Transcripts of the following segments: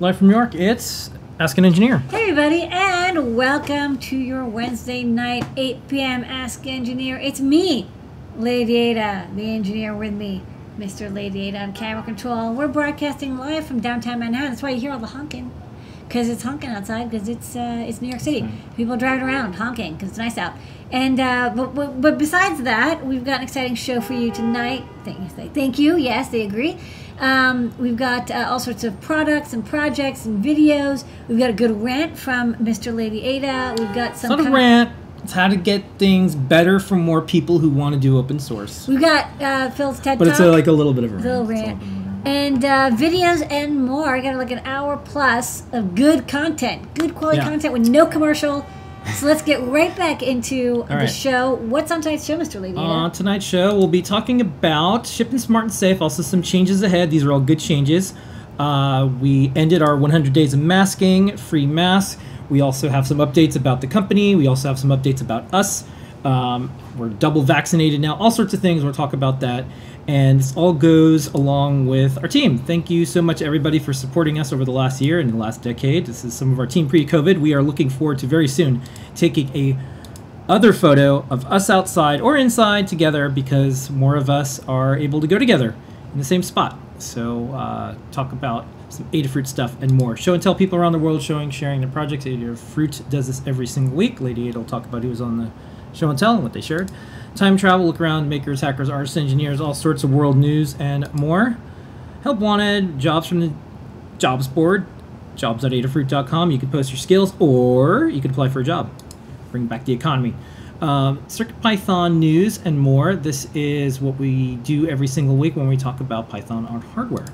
Live from New York, it's Ask an Engineer. Hey everybody, and welcome to your Wednesday night, 8 p.m. Ask Engineer. It's me, Lady Ada, the engineer with me, Mr. Lady Ada on camera control. We're broadcasting live from downtown Manhattan. That's why you hear all the honking, because it's honking outside. Because it's uh, it's New York City. People driving around honking because it's nice out. And uh, but, but but besides that, we've got an exciting show for you tonight. Thank you. Thank you. Yes, they agree. Um, we've got uh, all sorts of products and projects and videos. We've got a good rant from Mr. Lady Ada. We've got It's some. not a kind of- rant. It's how to get things better for more people who want to do open source. We've got uh, Phil's TED But Talk. it's a, like a little bit of a rant. little rant. been a rant. and uh, videos and more. I got like an hour plus of good content, good quality Yeah. content with no commercial. So let's get right back into the right. show. What's on tonight's show, Mr. Lady? Ada? On tonight's show, we'll be talking about shipping smart and safe. Also, some changes ahead. These are all good changes. Uh, we ended our 100 days of masking, free mask. We also have some updates about the company. We also have some updates about us. Um, we're double vaccinated now. All sorts of things. We'll talk about that. And this all goes along with our team. Thank you so much, everybody, for supporting us over the last year and the last decade. This is some of our team pre-COVID. We are looking forward to very soon taking a other photo of us outside or inside together because more of us are able to go together in the same spot. So, uh, talk about some Adafruit stuff and more. Show and tell people around the world, showing, sharing their projects. Adafruit does this every single week. Lady Ada will talk about who was on the show and tell and what they shared. Time travel, look around, makers, hackers, artists, engineers, all sorts of world news and more. Help wanted, jobs from the jobs board, jobs.adafruit.com. You can post your skills or you can apply for a job bring back the economy. Um, CircuitPython news and more. This is what we do every single week when we talk about Python on hardware.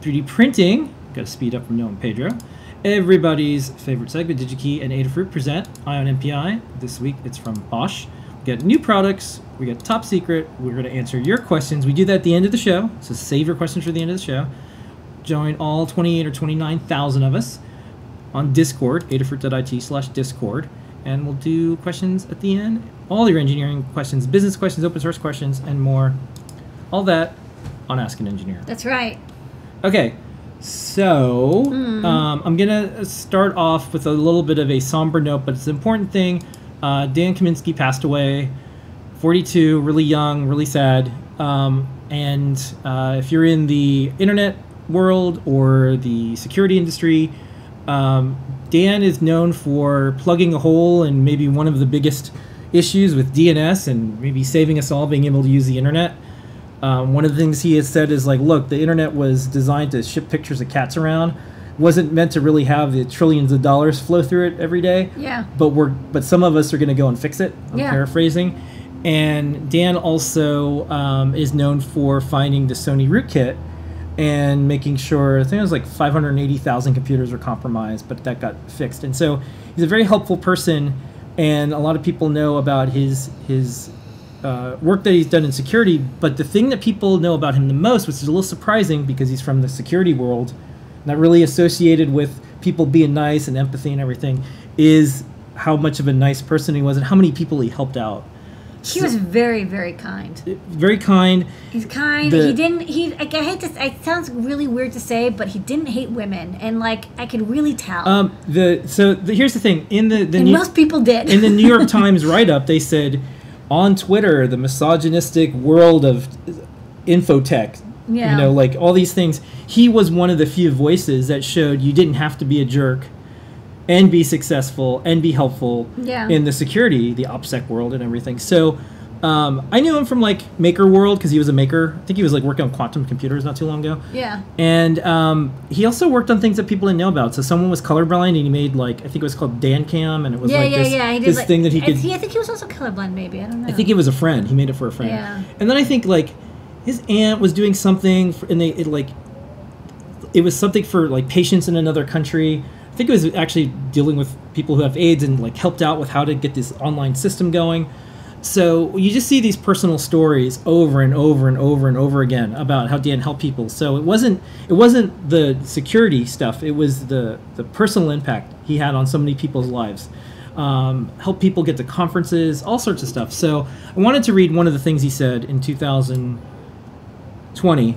3D printing, got to speed up from and Pedro. Everybody's favorite segment, DigiKey and Adafruit present Eye on NPI. This week it's from Bosch. We got new products, we got top secret. We're going to answer your questions. We do that at the end of the show, so save your questions for the end of the show. Join all 28 or 29,000 of us on Discord, adafruit.it slash Discord, and we'll do questions at the end. All your engineering questions, business questions, open source questions, and more. All that on Ask an Engineer. That's right. Okay, so um, I'm gonna start off with a little bit of a somber note, but it's an important thing. Uh, Dan Kaminsky passed away, 42, really young, really sad. Um, and uh, if you're in the internet world or the security industry, um, Dan is known for plugging a hole in maybe one of the biggest issues with DNS and maybe saving us all being able to use the internet. Um, one of the things he has said is like, look, the internet was designed to ship pictures of cats around. wasn't meant to really have the trillions of dollars flow through it every day. Yeah. But we're but some of us are going to go and fix it. I'm Yeah. paraphrasing. And Dan also um, is known for finding the Sony rootkit and making sure I think it was like 580,000 computers were compromised, but that got fixed. And so he's a very helpful person, and a lot of people know about his his uh, work that he's done in security. But the thing that people know about him the most, which is a little surprising because he's from the security world, not really associated with people being nice and empathy and everything, is how much of a nice person he was and how many people he helped out. He was very, very kind. Very kind. He's kind. The- he didn't. He. Like, I hate to. It sounds really weird to say, but he didn't hate women, and like I could really tell. Um, the so the, here's the thing in the the and New- most people did. in the New York Times write up, they said on Twitter, the misogynistic world of infotech, Yeah. you know, like all these things, he was one of the few voices that showed you didn't have to be a jerk and be successful and be helpful Yeah. in the security, the OPSEC world and everything. So um, I knew him from like Maker World because he was a maker. I think he was like working on quantum computers not too long ago. yeah. And um, he also worked on things that people didn't know about. So someone was colorblind, and he made like I think it was called DanCam, and it was Yeah, like yeah, this, yeah. He did this like, thing that he could. he- I think he was also colorblind. Maybe I don't know. I think it was a friend. He made it for a friend. Yeah. And then I think like his aunt was doing something, for, and they it like it was something for like patients in another country. I think it was actually dealing with people who have AIDS and like helped out with how to get this online system going. So you just see these personal stories over and over and over and over again about how Dan helped people. So it wasn't it wasn't the security stuff. It was the the personal impact he had on so many people's lives. Um, help people get to conferences, all sorts of stuff. So I wanted to read one of the things he said in 2020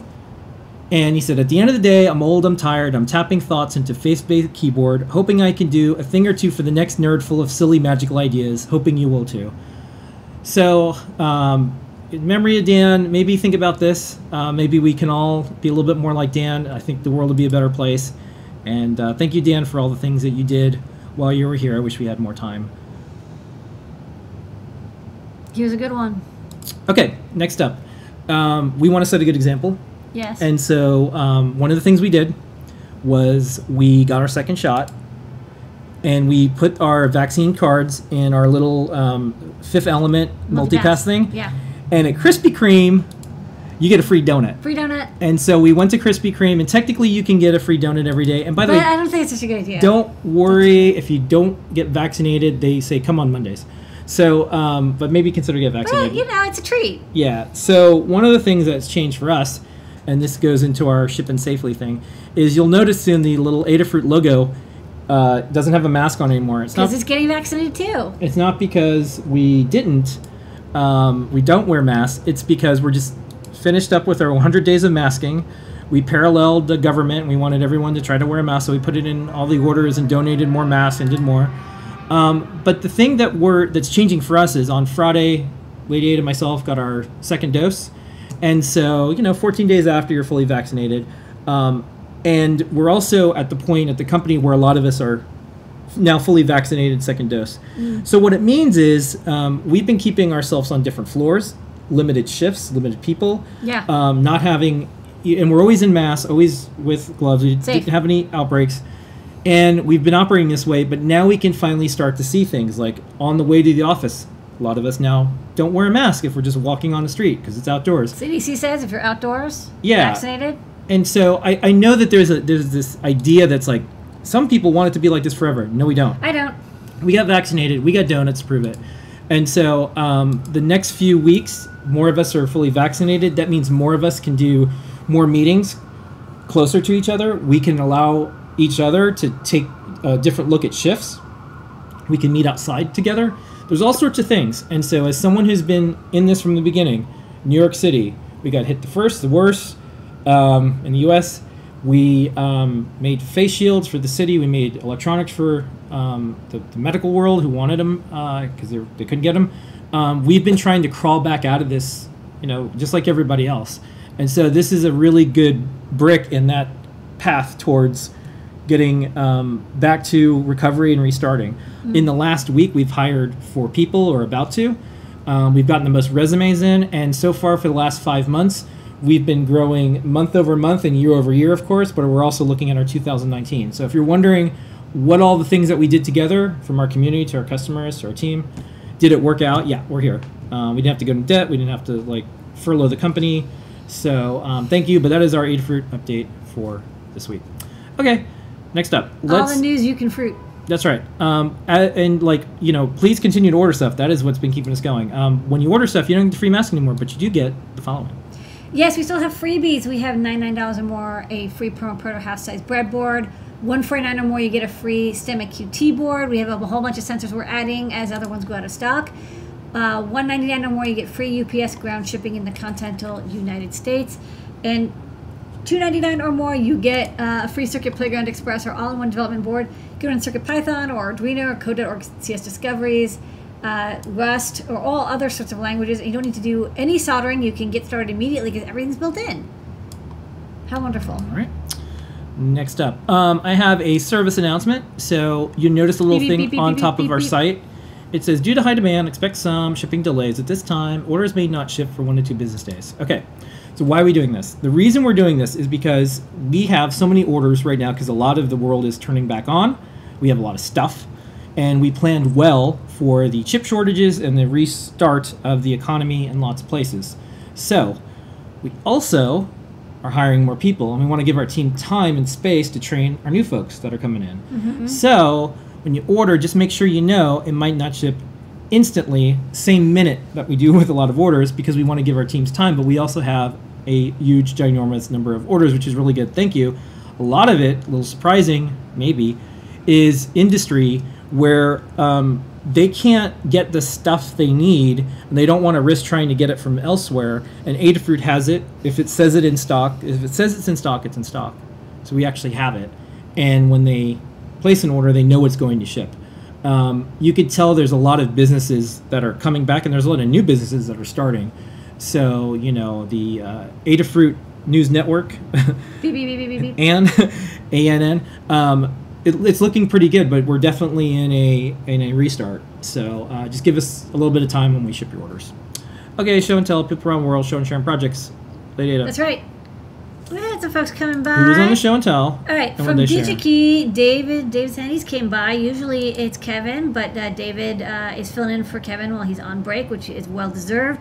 And he said, At the end of the day, I'm old, I'm tired, I'm tapping thoughts into face based keyboard, hoping I can do a thing or two for the next nerd full of silly magical ideas, hoping you will too. So, um, in memory of Dan, maybe think about this. Uh, maybe we can all be a little bit more like Dan. I think the world will be a better place. And uh, thank you, Dan, for all the things that you did while you were here. I wish we had more time. Here's a good one. Okay, next up. Um, we want to set a good example. Yes. And so um, one of the things we did was we got our second shot and we put our vaccine cards in our little um, fifth element multipass thing. Yeah. And at Krispy Kreme, you get a free donut. Free donut. And so we went to Krispy Kreme, and technically you can get a free donut every day. And by the But way, I don't think it's such a good idea. don't worry if you don't get vaccinated. They say come on Mondays. So, um, but maybe consider get vaccinated. But, you know, it's a treat. Yeah. So one of the things that's changed for us, and this goes into our ship and safely thing, is you'll notice in the little Adafruit logo uh, doesn't have a mask on anymore. It's. Because it's getting vaccinated too. It's not because we didn't. Um, we don't wear masks. It's because we're just finished up with our 100 days of masking. We paralleled the government. We wanted everyone to try to wear a mask, so we put it in all the orders and donated more masks and did more. Um, but the thing that we're that's changing for us is on Friday, Lady Ada and myself got our second dose, and so you know, 14 days after you're fully vaccinated, um, and we're also at the point at the company where a lot of us are now fully vaccinated second dose. So what it means is um, we've been keeping ourselves on different floors, limited shifts, limited people, Yeah. um, not having, and we're always in mass, always with gloves. We Safe. didn't have any outbreaks, and we've been operating this way. But now we can finally start to see things like on the way to the office. A lot of us now don't wear a mask if we're just walking on the street because it's outdoors. CDC says if you're outdoors, Yeah. vaccinated, And so I, I know that there's a there's this idea that's like some people want it to be like this forever. No, we don't I don't. we got vaccinated. We got donuts to prove it. And so um, the next few weeks, more of us are fully vaccinated. That means more of us can do more meetings closer to each other. We can allow each other to take a different look at shifts. We can meet outside together. There's all sorts of things. And so, as someone who's been in this from the beginning, New York City, we got hit the first, the worst um, in the U.S. We um, made face shields for the city. We made electronics for um, the, the medical world who wanted them because they they couldn't get them. Um, we've been trying to crawl back out of this, you know, just like everybody else. And so this is a really good brick in that path towards getting um, back to recovery and restarting. In the last week, we've hired four people or about to. Um, we've gotten the most resumes in, and so far for the last five months, we've been growing month over month and year over year, of course. But we're also looking at our 2019. So if you're wondering what all the things that we did together, from our community to our customers to our team, did it work out? Yeah, we're here. Um, we didn't have to go into debt. We didn't have to like furlough the company. So um, thank you. But that is our Adafruit update for this week. Okay, next up. All the news you can fruit. That's right. Um, and like you know, please continue to order stuff. That is what's been keeping us going. Um, when you order stuff, you don't get the free mask anymore, but you do get the following. Yes, we still have freebies. We have $99 or more, a free Promo Proto half size breadboard. 149 or more, you get a free STEMMA QT board. We have a whole bunch of sensors we're adding as other ones go out of stock. Uh, 199 or more, you get free UPS ground shipping in the continental United States. And 299 or more, you get uh, a free Circuit Playground Express or all-in-one development board. You on run Circuit Python or Arduino or Code.org CS Discoveries, uh, Rust, or all other sorts of languages. You don't need to do any soldering. You can get started immediately because everything's built in. How wonderful! All right. Next up, um, I have a service announcement. So you notice a little Beep, thing beep, beep, on top of our site. It says, due to high demand, expect some shipping delays at this time. Orders may not ship for one to two business days. Okay. So why are we doing this? The reason we're doing this is because we have so many orders right now because a lot of the world is turning back on. We have a lot of stuff, and we planned well for the chip shortages and the restart of the economy in lots of places. So we also are hiring more people, and we want to give our team time and space to train our new folks that are coming in. Mm-hmm. So when you order, just make sure you know it might not ship instantly, same minute that we do with a lot of orders, because we want to give our teams time. But we also have a huge, ginormous number of orders, which is really good. Thank you. A lot of it, a little surprising, maybe, is industry where um, they can't get the stuff they need and they don't want to risk trying to get it from elsewhere and adafruit has it. If it says it in stock if it says it's in stock it's in stock. So we actually have it. And when they place an order they know it's going to ship. Um, you could tell there's a lot of businesses that are coming back and there's a lot of new businesses that are starting. So you know the uh, adafruit news network Beep, beep, beep, beep, beep, and ANN. Um, it, it's looking pretty good, but we're definitely in a in a restart. So uh, just give us a little bit of time when we ship your orders. Okay, show and tell people around the world, show and sharing projects. Lady Ada. That's right. We had some folks coming by. Who was on the show and tell? All right, from what they share. DigiKey, David, David Sandys came by. Usually it's Kevin, but uh, David uh, is filling in for Kevin while he's on break, which is well deserved.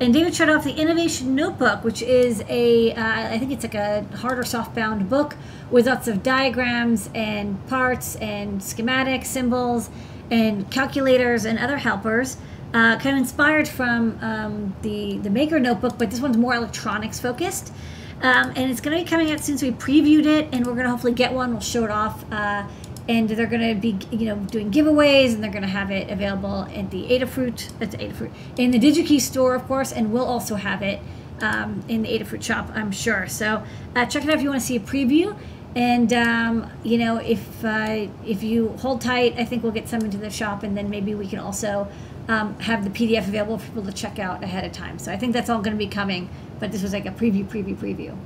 And David showed off the Innovation Notebook, which is a, uh, I think it's like a hard or soft bound book with lots of diagrams and parts and schematic symbols, and calculators and other helpers. Uh, kind of inspired from um, the the Maker Notebook, but this one's more electronics focused. Um, and it's going to be coming out soon, so we previewed it, and we're going to hopefully get one. We'll show it off, uh, and they're going to be, you know, doing giveaways, and they're going to have it available at the Adafruit, at the Adafruit, in the DigiKey store, of course, and we'll also have it um, in the Adafruit shop, I'm sure. So uh, check it out if you want to see a preview. And um, you know, if uh, if you hold tight, I think we'll get some into the shop, and then maybe we can also um, have the PDF available for people to check out ahead of time. So I think that's all going to be coming. But this was like a preview, preview, preview,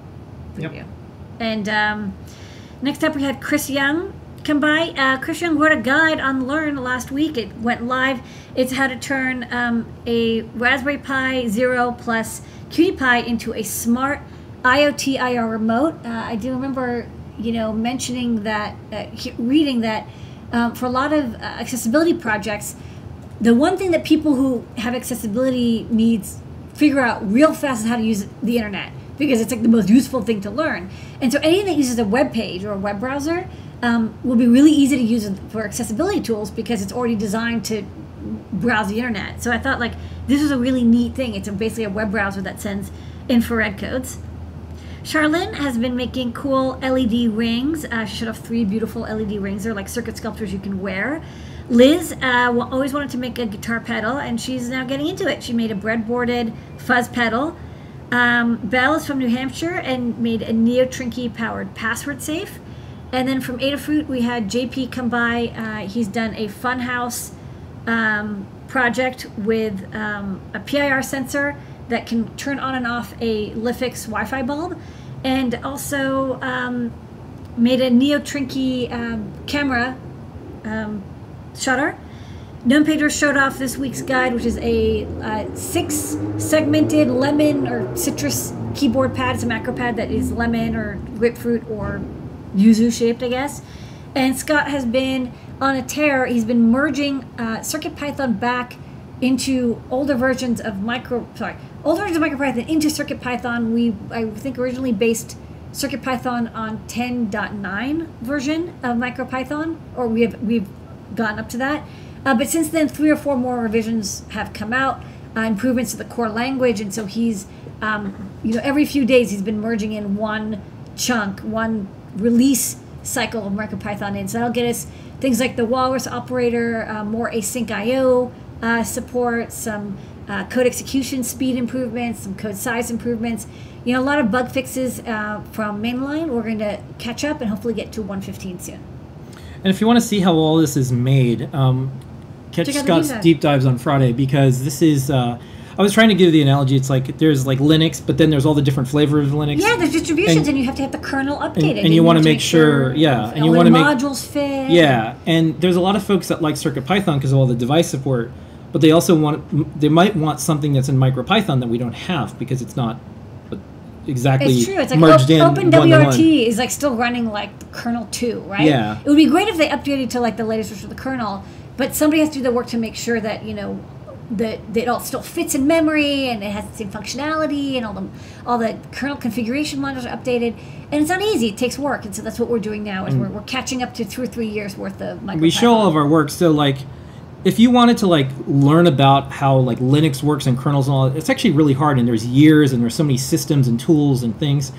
preview Yep. And um, next up, we had Chris Young come by. Uh, Chris Young wrote a guide on Learn last week. It went live. It's how to turn um, a Raspberry Pi Zero plus QT Py into a smart IoT IR remote. Uh, I do remember, you know, mentioning that, uh, reading that um, for a lot of uh, accessibility projects, the one thing that people who have accessibility needs figure out real fast is how to use the internet because it's like the most useful thing to learn. And so anything that uses a web page or a web browser um, will be really easy to use for accessibility tools because it's already designed to browse the internet. So I thought like this is a really neat thing. It's a, basically a web browser that sends infrared codes. Charlene has been making cool LED rings. Uh, she showed off three beautiful LED rings. They're like circuit sculptures you can wear. Liz uh, always wanted to make a guitar pedal, and she's now getting into it. She made a breadboarded fuzz pedal. Um, Belle is from New Hampshire and made a Neo Trinkey powered password safe. And then from Adafruit, we had JP come by. Uh, he's done a Funhouse um, project with um, a PIR sensor that can turn on and off a LIFX Wi-Fi bulb, and also um, made a Neo Trinkey um, camera um, shutter. Gnome Pager showed off this week's guide, which is a uh, six segmented lemon or citrus keyboard pad. It's a macro pad that is lemon or grapefruit or yuzu shaped, I guess. And Scott has been on a tear. He's been merging uh, CircuitPython back into older versions of micro sorry older versions of MicroPython into CircuitPython. We I think originally based CircuitPython on 10.9 version of MicroPython, or we have we've gotten up to that. Uh, but since then, three or four more revisions have come out, uh, improvements to the core language, and so he's um, you know every few days he's been merging in one chunk, one release cycle of MicroPython in. So that'll get us things like the Walrus operator, uh, more async I/O uh, support, some uh, code execution speed improvements, some code size improvements. You know, a lot of bug fixes uh, from mainline. We're going to catch up and hopefully get to 115 soon. And if you want to see how all this is made, um, catch Check out the Scott's deep deep dives on Friday because this is. Uh, I was trying to give the analogy. It's like there's like Linux, but then there's all the different flavors of Linux. Yeah, there's distributions, and, And- you have to have the kernel updated. and you need wanna make sure- yeah, and you wanna make- modules fit. Yeah, and there's a lot of folks that like CircuitPython because of all the device support, but they also want they might want something that's in MicroPython that we don't have because it's not exactly It's true. It's like merged in to one. OpenWRT is like still running like kernel two, right? Yeah. It would be great if they updated to like the latest version of the kernel, but somebody has to do the work to make sure that you know that, it all still fits in memory and it has the same functionality and all the all the kernel configuration modules are updated. And it's not easy. It takes work, and so that's what we're doing now. Is we're, we're catching up to two or three years worth of. Mm. we show all of our work so like if you wanted to like learn about how like linux works and kernels and all it's actually really hard and there's years and there's so many systems and tools and things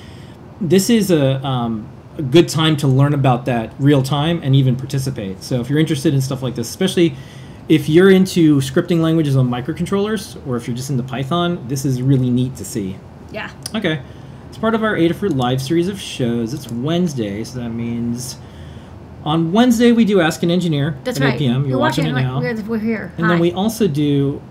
this is a, um, a good time to learn about that real time and even participate so if you're interested in stuff like this especially if you're into scripting languages on microcontrollers, or if you're just into Python, this is really neat to see. Yeah. Okay. It's part of our Adafruit live series of shows. It's Wednesday, so that means on Wednesday we do Ask an Engineer That's at right. 8 p.m. You're, watching, it now. We're, we're here. And Hi. then we also do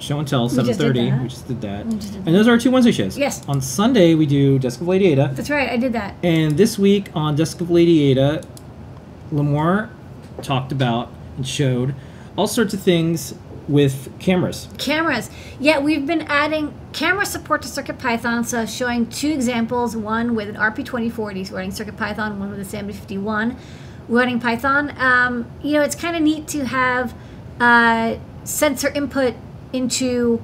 Show and Tell We just did 7:30. that. We just did that. We just did And those are our two Wednesday shows. Yes. On Sunday we do Desk of Lady Ada. That's right. I did that. And this week on Desk of Lady Ada, Limor talked about and showed all sorts of things with cameras. Cameras. Yeah, we've been adding camera support to CircuitPython. So showing two examples, one with an RP2040 running CircuitPython, one with a 7051 running Python. Um, you know, it's kind of neat to have uh, sensor input into,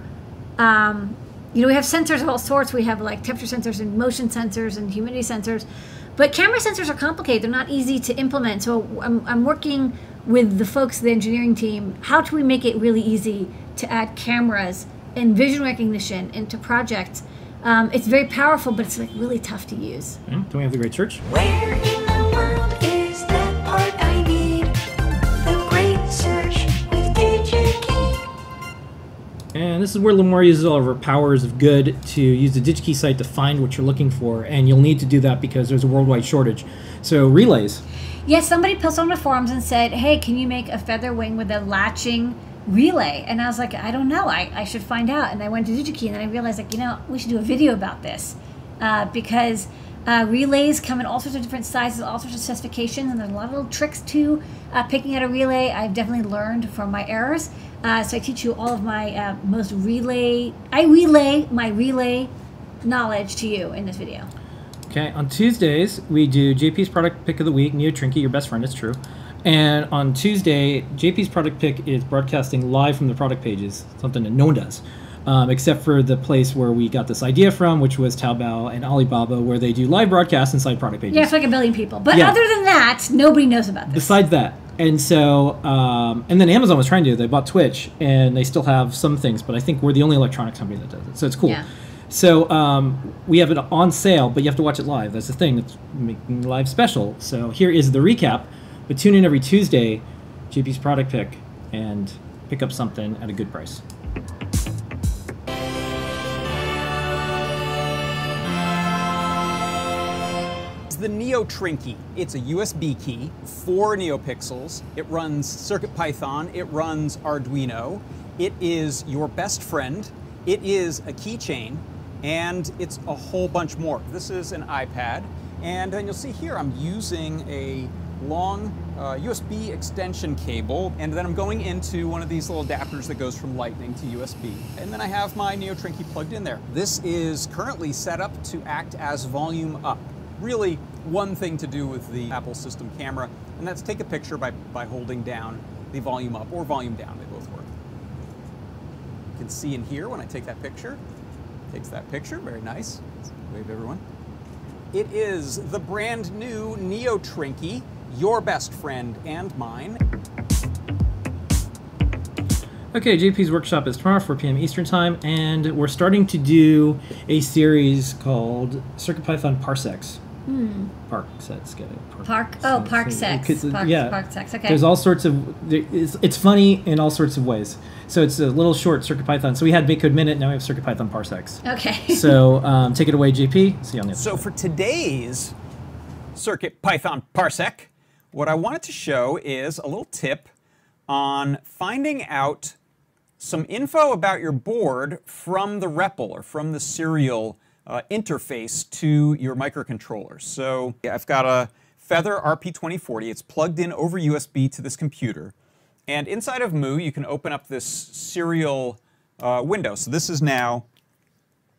um, you know, we have sensors of all sorts. We have like temperature sensors and motion sensors and humidity sensors. But camera sensors are complicated. They're not easy to implement. So I'm, I'm working with the folks, the engineering team. How do we make it really easy to add cameras and vision recognition into projects? Um, it's very powerful, but it's like really tough to use. Yeah, Don't we have the great search? Where in the world is that part I need? The great search with DigiKey. And this is where Limor uses all of her powers of good to use the DigiKey site to find what you're looking for. And you'll need to do that because there's a worldwide shortage. So relays. Yes, somebody posted on the forums and said, "Hey, can you make a feather wing with a latching relay?" And I was like, "I don't know. I, I should find out." And I went to DigiKey, and then I realized, like, you know, we should do a video about this uh, because uh, relays come in all sorts of different sizes, all sorts of specifications, and there's a lot of little tricks to uh, picking out a relay. I've definitely learned from my errors. Uh, so I teach you all of my uh, most relay. I relay my relay knowledge to you in this video. Okay, on Tuesdays, we do JP's product pick of the week, Neo Trinkey, your best friend, it's true. And on Tuesday, JP's product pick is broadcasting live from the product pages, something that no one does. Um, except for the place where we got this idea from, which was Taobao and Alibaba, where they do live broadcasts inside product pages. Yeah, it's like a billion people. But Yeah. other than that, nobody knows about this. Besides that, and so, um, and then Amazon was trying to. They bought Twitch, and they still have some things, but I think we're the only electronics company that does it. So it's cool. Yeah. So um, we have it on sale, but you have to watch it live. That's the thing that's making live special. So here is the recap. But tune in every Tuesday, JP's product pick, and pick up something at a good price. It's the Neo Trinkey. It's a USB key, four NeoPixels. It runs CircuitPython. It runs Arduino. It is your best friend. It is a keychain, and it's a whole bunch more. This is an iPad, and then you'll see here I'm using a long uh, USB extension cable, and then I'm going into one of these little adapters that goes from Lightning to USB. And then I have my Neo Trinkey plugged in there. This is currently set up to act as volume up really one thing to do with the Apple system camera, and that's take a picture by, by holding down the volume up or volume down. They both work. You can see in here when I take that picture. Takes that picture, very nice. Let's wave everyone. It is the brand new Neo Trinkey, your best friend and mine. Okay, JP's workshop is tomorrow, 4 p.m. Eastern Time, and we're starting to do a series called CircuitPython Parsecs. Park sets, get it? Hmm. Park. Oh, park sex. Park- yeah, park sex, okay. There's all sorts of. It's, it's funny in all sorts of ways. So it's a little short CircuitPython. So we had MakeCode Minute, now we have CircuitPython Parsecs. Okay. so um, take it away, JP. See you on the other So side. for today's Circuit Python Parsec, what I wanted to show is a little tip on finding out some info about your board from the REPL or from the serial uh, interface to your microcontroller. So I've got a Feather RP2040. It's plugged in over USB to this computer. And inside of Mu, you can open up this serial uh, window. So this is now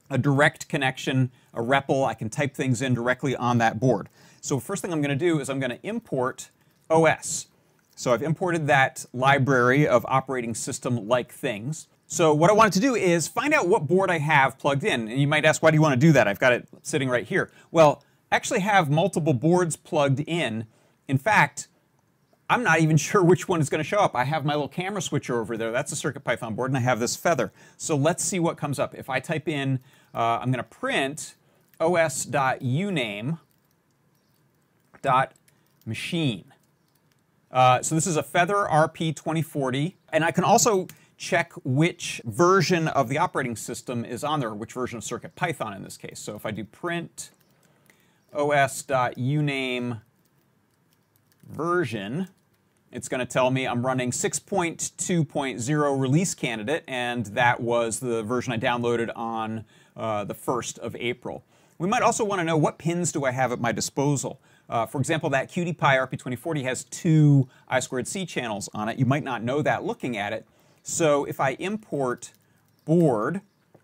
a direct connection, a REPL. I can type things in directly on that board. So first thing I'm going to do is I'm going to import OS. So I've imported that library of operating system-like things. So what I wanted to do is find out what board I have plugged in. And you might ask, why do you want to do that? I've got it sitting right here. Well, I actually have multiple boards plugged in. In fact, I'm not even sure which one is going to show up. I have my little camera switcher over there. That's a CircuitPython board, and I have this feather. So let's see what comes up. If I type in, uh, I'm going to print os.uname dot machine. Uh, so this is a Feather RP 2040, and I can also check which version of the operating system is on there, which version of CircuitPython in this case. So if I do print os.uname version, it's going to tell me I'm running 6.2.0 release candidate, and that was the version I downloaded on uh, the 1st of April. We might also want to know what pins do I have at my disposal. Uh, for example, that QT Py RP2040 has two I2C channels on it. You might not know that looking at it. So if I import board,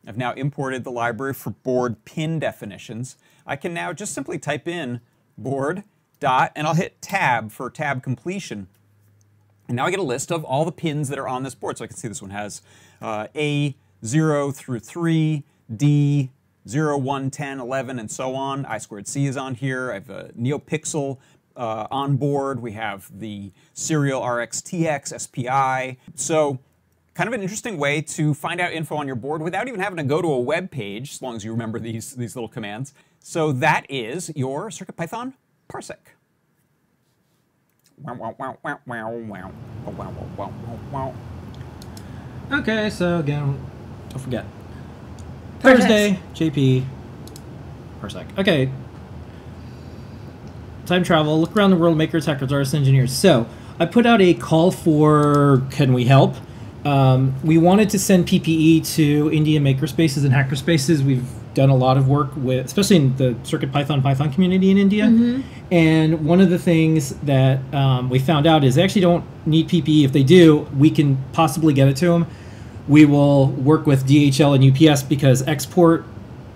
I've now imported the library for board pin definitions. I can now just simply type in board dot, and I'll hit tab for tab completion. And now I get a list of all the pins that are on this board. So I can see this one has uh, A0 through 3, D, 0, 1, 10, 11, and so on. I squared C is on here. I have a NeoPixel uh, on board. We have the serial RxTX, SPI. So kind of an interesting way to find out info on your board without even having to go to a web page, as long as you remember these, these little commands. So that is your CircuitPython parsec. Okay, so again, don't forget. Parsecs. Thursday, JP, Parsec. Okay. Time travel, look around the world, makers, hackers, artists, engineers. So, I put out a call for can we help? Um, we wanted to send PPE to India makerspaces and hackerspaces. We've done a lot of work with, especially in the Circuit Python Python community in India. And one of the things that um, we found out is they actually don't need PPE. If they do, we can possibly get it to them. We will work with DHL and UPS because export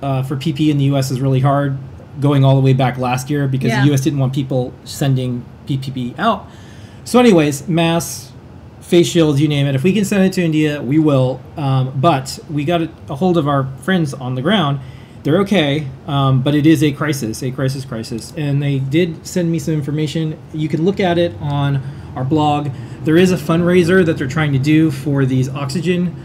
uh, for PPE in the US is really hard, going all the way back last year because Yeah. the US didn't want people sending PPE out. So, anyways, masks, face shields, you name it. If we can send it to India, we will. Um, but we got a, a hold of our friends on the ground. They're okay, um, but it is a crisis, a crisis, crisis. And they did send me some information. You can look at it on our blog. There is a fundraiser that they're trying to do for these oxygen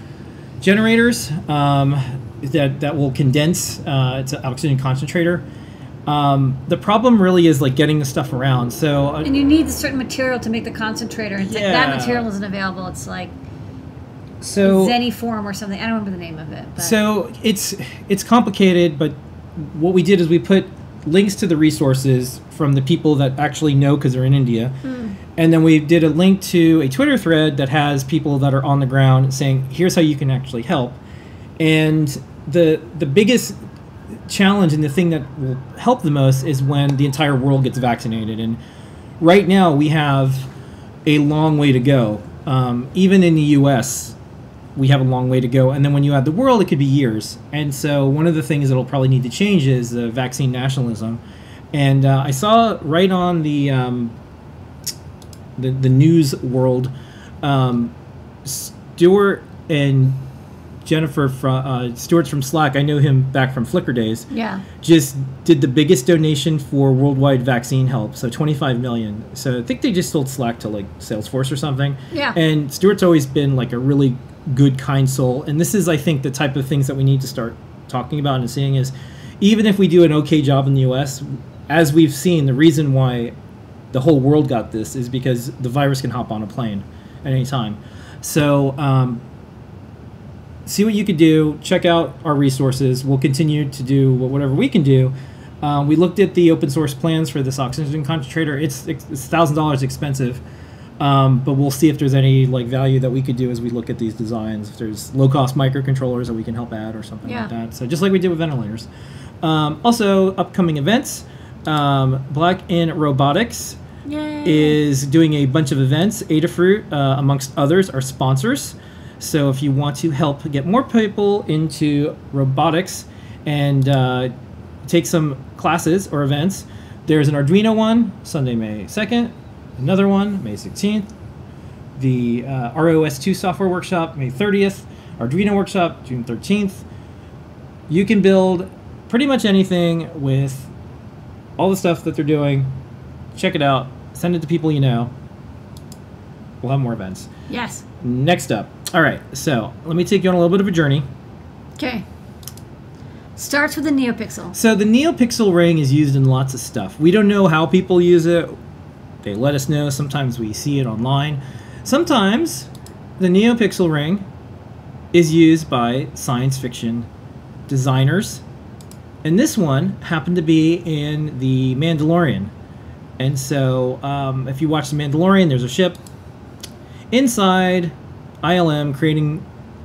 generators um, that that will condense. Uh, it's an oxygen concentrator. Um, the problem really is like getting the stuff around. So uh, And you need a certain material to make the concentrator. And it's like that material isn't available. It's like so Zeniform or something. I don't remember the name of it. But So it's it's complicated, but what we did is we put links to the resources from the people that actually know because they're in India, and then we did a link to a Twitter thread that has people that are on the ground saying, "Here's how you can actually help." And the the biggest challenge and the thing that will help the most is when the entire world gets vaccinated. And right now we have a long way to go. Um, even in the U.S., we have a long way to go. And then when you add the world, it could be years. And so one of the things that'll probably need to change is the vaccine nationalism. And uh, I saw right on the um, the, the news world, um, Stuart and Jennifer from uh, Stuart's from Slack. I know him back from Flickr days yeah. just did the biggest donation for worldwide vaccine help, so 25 million. So I think they just sold Slack to like Salesforce or something. Yeah. And Stuart's always been like a really good, kind soul, and this is, I think, the type of things that we need to start talking about and seeing is, even if we do an okay job in the U.S., as we've seen, the reason why the whole world got this is because the virus can hop on a plane at any time. So um, see what you can do. Check out our resources. We'll continue to do whatever we can do. Um, we looked at the open source plans for this oxygen concentrator. It's it's thousand dollars expensive, um, but we'll see if there's any like value that we could do as we look at these designs. If there's low cost microcontrollers that we can help add or something Yeah. like that. So just like we did with ventilators. Um, also, upcoming events. Um, Black in Robotics Yay. is doing a bunch of events. Adafruit, uh, amongst others, are sponsors. So if you want to help get more people into robotics and uh, take some classes or events, there's an Arduino one Sunday, May 2nd, another one May 16th, the uh, ROS2 software workshop May 30th, Arduino workshop June 13th. You can build pretty much anything with all the stuff that they're doing. Check it out. Send it to people you know. We'll have more events. yes. Next up. All right, so let me take you on a little bit of a journey. Okay. Starts with the NeoPixel. So the NeoPixel ring is used in lots of stuff. We don't know how people use it. they let us know. Sometimes we see it online. Sometimes the NeoPixel ring is used by science fiction designers. And this one happened to be in The Mandalorian. And so, um, if you watch The Mandalorian, there's a ship inside ILM creating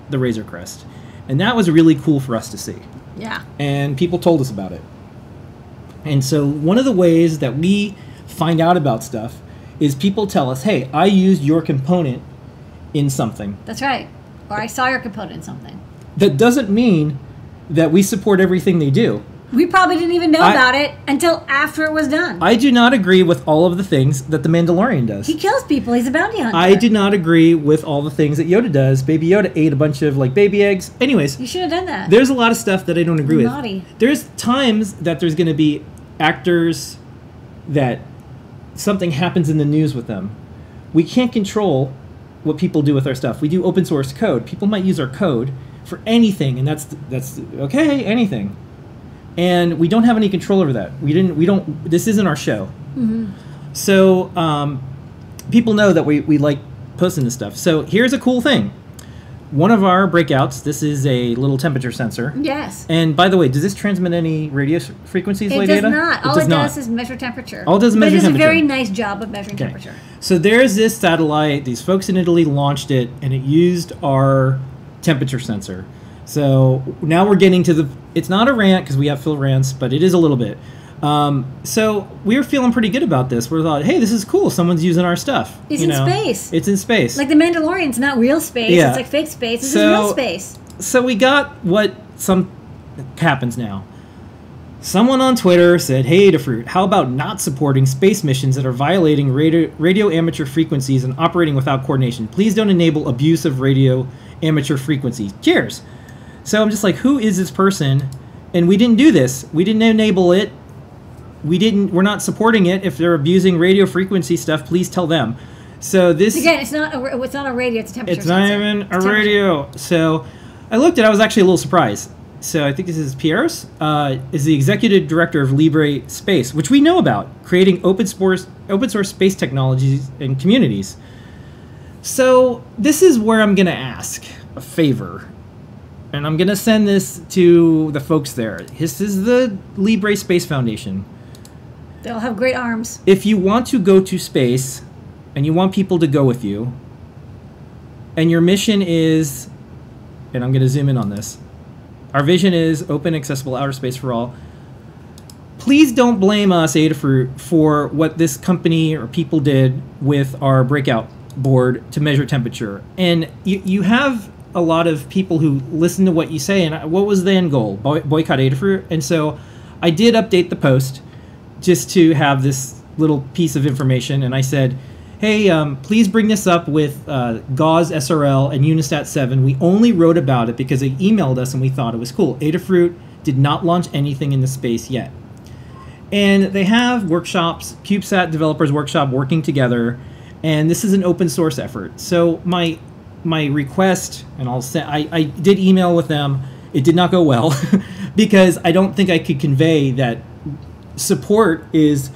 the Razor Crest. And that was really cool for us to see. Yeah. And people told us about it. And so, one of the ways that we find out about stuff is people tell us, hey, I used your component in something. That's right. Or I saw your component in something. That doesn't mean that we support everything they do. We probably didn't even know I- about it until after it was done. I do not agree with all of the things that the Mandalorian does. he kills people. He's a bounty hunter. I do not agree with all the things that Yoda does. Baby Yoda ate a bunch of like baby eggs. Anyways, You should have done that. there's a lot of stuff that I don't agree with. Naughty. There's times that there's going to be actors that something happens in the news with them. We can't control what people do with our stuff. We do open source code. People might use our code for anything, and that's that's okay, anything. And we don't have any control over that. We didn't. We don't. This isn't our show. So um, people know that we, we like posting this stuff. So here's a cool thing. One of our breakouts. This is a little temperature sensor. yes. And by the way, does this transmit any radio frequencies, It does Ada? not. All it, does is measure temperature. All it does is but measure it does temperature. a very nice job of measuring Okay. temperature. So there's this satellite. These folks in Italy launched it, and it used our temperature sensor. So now we're getting to the. It's not a rant because we have Phil rants, but it is a little bit. Um, so we were feeling pretty good about this. We thought, hey, this is cool. Someone's using our stuff. It's you in know? space. It's in space. Like the Mandalorian's not real space. Yeah. It's like fake space. This So- is real space. so we got what some happens now. Someone on Twitter said, "Hey, Adafruit, how about not supporting space missions that are violating radio, radio amateur frequencies and operating without coordination? Please don't enable abuse of radio amateur frequencies. Cheers." So I'm just like, "Who is this person?" And we didn't do this. We didn't enable it. We didn't. We're not supporting it. If they're abusing radio frequency stuff, please tell them. So this Again, it's not a it's not a radio. It's a temperature. it's not sensor. even It's a radio. So I looked at. I was actually a little surprised. So I think this is Pierros, uh, is the executive director of Libre Space, which we know about, creating open source open source space technologies and communities. So this is where I'm gonna ask a favor, and I'm gonna send this to the folks there. This is the Libre Space Foundation They'll have great arms. if you want to go to space and you want people to go with you and your mission is and i'm going to zoom in on this our vision is open accessible outer space for all please don't blame us adafruit for what this company or people did with our breakout board to measure temperature and you, you have a lot of people who listen to what you say and what was the end goal Boy, boycott adafruit and so i did update the post just to have this little piece of information. And I said, hey, um, please bring this up with uh, GAUSS SRL and UniSat 7. We only wrote about it because they emailed us and we thought it was cool. Adafruit did not launch anything in the space yet. And they have workshops, CubeSat Developers Workshop working together, and this is an open source effort. So my my request, and I'll say I, I did email with them. It did not go well because I don't think I could convey that support is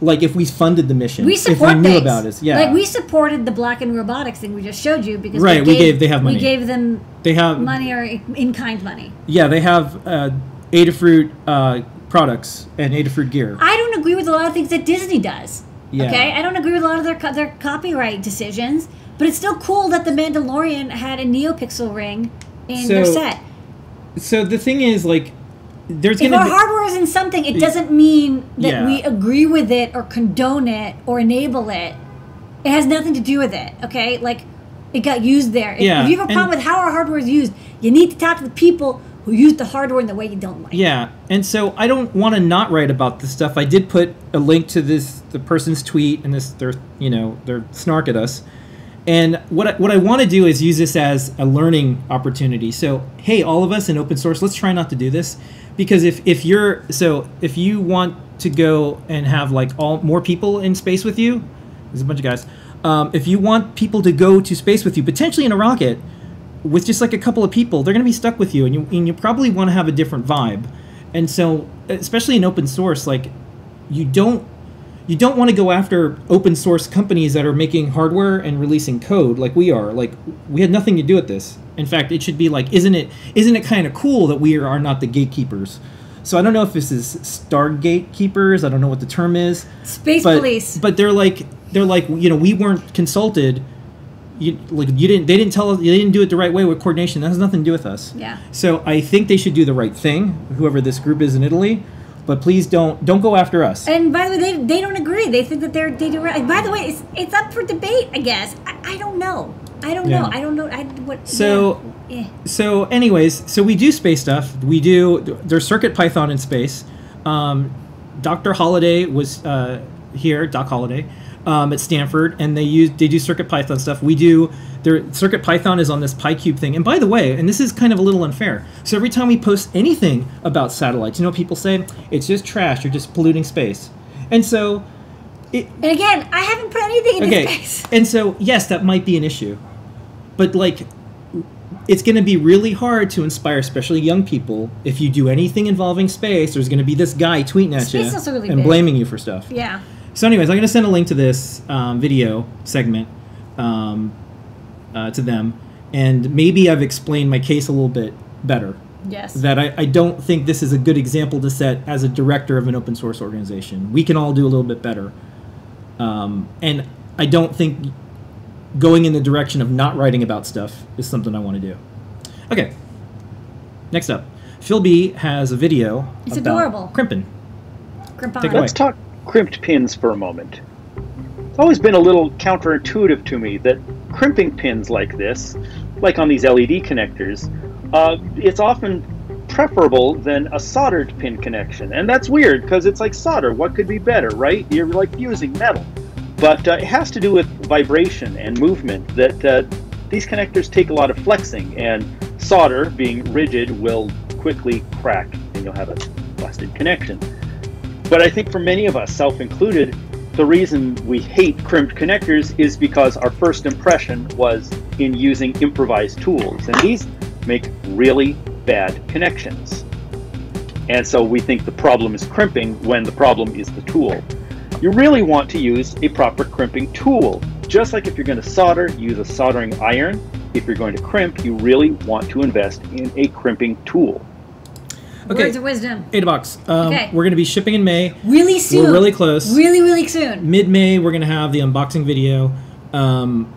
like if we funded the mission. We support if we knew things. about it. Yeah. Like we supported the Black in Robotics thing we just showed you because Right, we we gave, gave- they have money. We gave them they have money or in kind money. yeah, they have uh, Adafruit uh, products and Adafruit gear. I don't agree with a lot of things that Disney does. Yeah. Okay, I don't agree with a lot of their co- their copyright decisions, but it's still cool that the Mandalorian had a NeoPixel ring in their set. So the thing is like there's If our be, hardware is in something, it doesn't mean that Yeah. we agree with it or condone it or enable it. It has nothing to do with it. Okay, like it got used there. If, Yeah, if you have a problem and- with how our hardware is used, you need to talk to the people who use the hardware in the way you don't like. Yeah, and so I don't want to not write about this stuff. I did put a link to this the person's tweet and this their you know their snark at us. And what I, what I want to do is use this as a learning opportunity. So hey, all of us in open source, let's try not to do this because if if you're so if you want to go and have like all more people in space with you, there's a bunch of guys. Um, if you want people to go to space with you, potentially in a rocket, with just like a couple of people, they're going to be stuck with you, and you and you probably want to have a different vibe. And so, especially in open source, like you don't you don't want to go after open source companies that are making hardware and releasing code like we are. Like we had nothing to do with this. In fact, it should be like, isn't it? Isn't it kind of cool that we are not the gatekeepers? So I don't know if this is Stargate keepers. I don't know what the term is. Space but, police. But they're like they're like you know we weren't consulted. You like you didn't they didn't tell us they didn't do it the right way with coordination. That has nothing to do with us. Yeah. So I think they should do the right thing, whoever this group is in Italy. But please don't don't go after us. And by the way, they, they don't agree. They think that they're they do right. By the way, it's it's up for debate. I guess I, I don't know. I don't Yeah. know. I don't know. I what. So- yeah. Eh. So, anyways, so we do space stuff. We do. There's Circuit Python in space. Um, Dr. Holliday was uh, here, Doc Holiday, um, at Stanford, and they use they do Circuit Python stuff. We do. Their Circuit Python is on this PyCube thing. And by the way, and this is kind of a little unfair. So every time we post anything about satellites, you know, what people say it's just trash. You're just polluting space. And so, it, And again, I haven't put anything into okay space. and so yes that might be an issue but like it's going to be really hard to inspire especially young people if you do anything involving space there's going to be this guy tweeting at Space you really and big. blaming you for stuff Yeah. So anyways i'm going to send a link to this um, video segment um, uh, to them and maybe i've explained my case a little bit better Yes. that I, I don't think this is a good example to set as a director of an open source organization. We can all do a little bit better. Um, and I don't think going in the direction of not writing about stuff is something I want to do. Okay. Next up, Phil B has a video It's about adorable. crimping. Groupon. Take it away. Let's talk crimped pins for a moment. It's always been a little counterintuitive to me that crimping pins like this, like on these LED connectors, uh, it's often preferable than a soldered pin connection. And that's weird because it's like solder. What could be better, right? You're like fusing metal. But uh, it has to do with vibration and movement that uh, these connectors take a lot of flexing, and solder, being rigid, will quickly crack and you'll have a busted connection. But I think for many of us, self included, the reason we hate crimped connectors is because our first impression was in using improvised tools. And these make really bad connections. And so we think the problem is crimping when the problem is the tool. You really want to use a proper crimping tool. Just like if you're going to solder, use a soldering iron. If you're going to crimp, you really want to invest in a crimping tool. Okay. Words of wisdom. Ada Box. Um, Okay. We're going to be shipping in May. Really soon. We're really close. Really, really soon. Mid May, we're going to have the unboxing video. Um,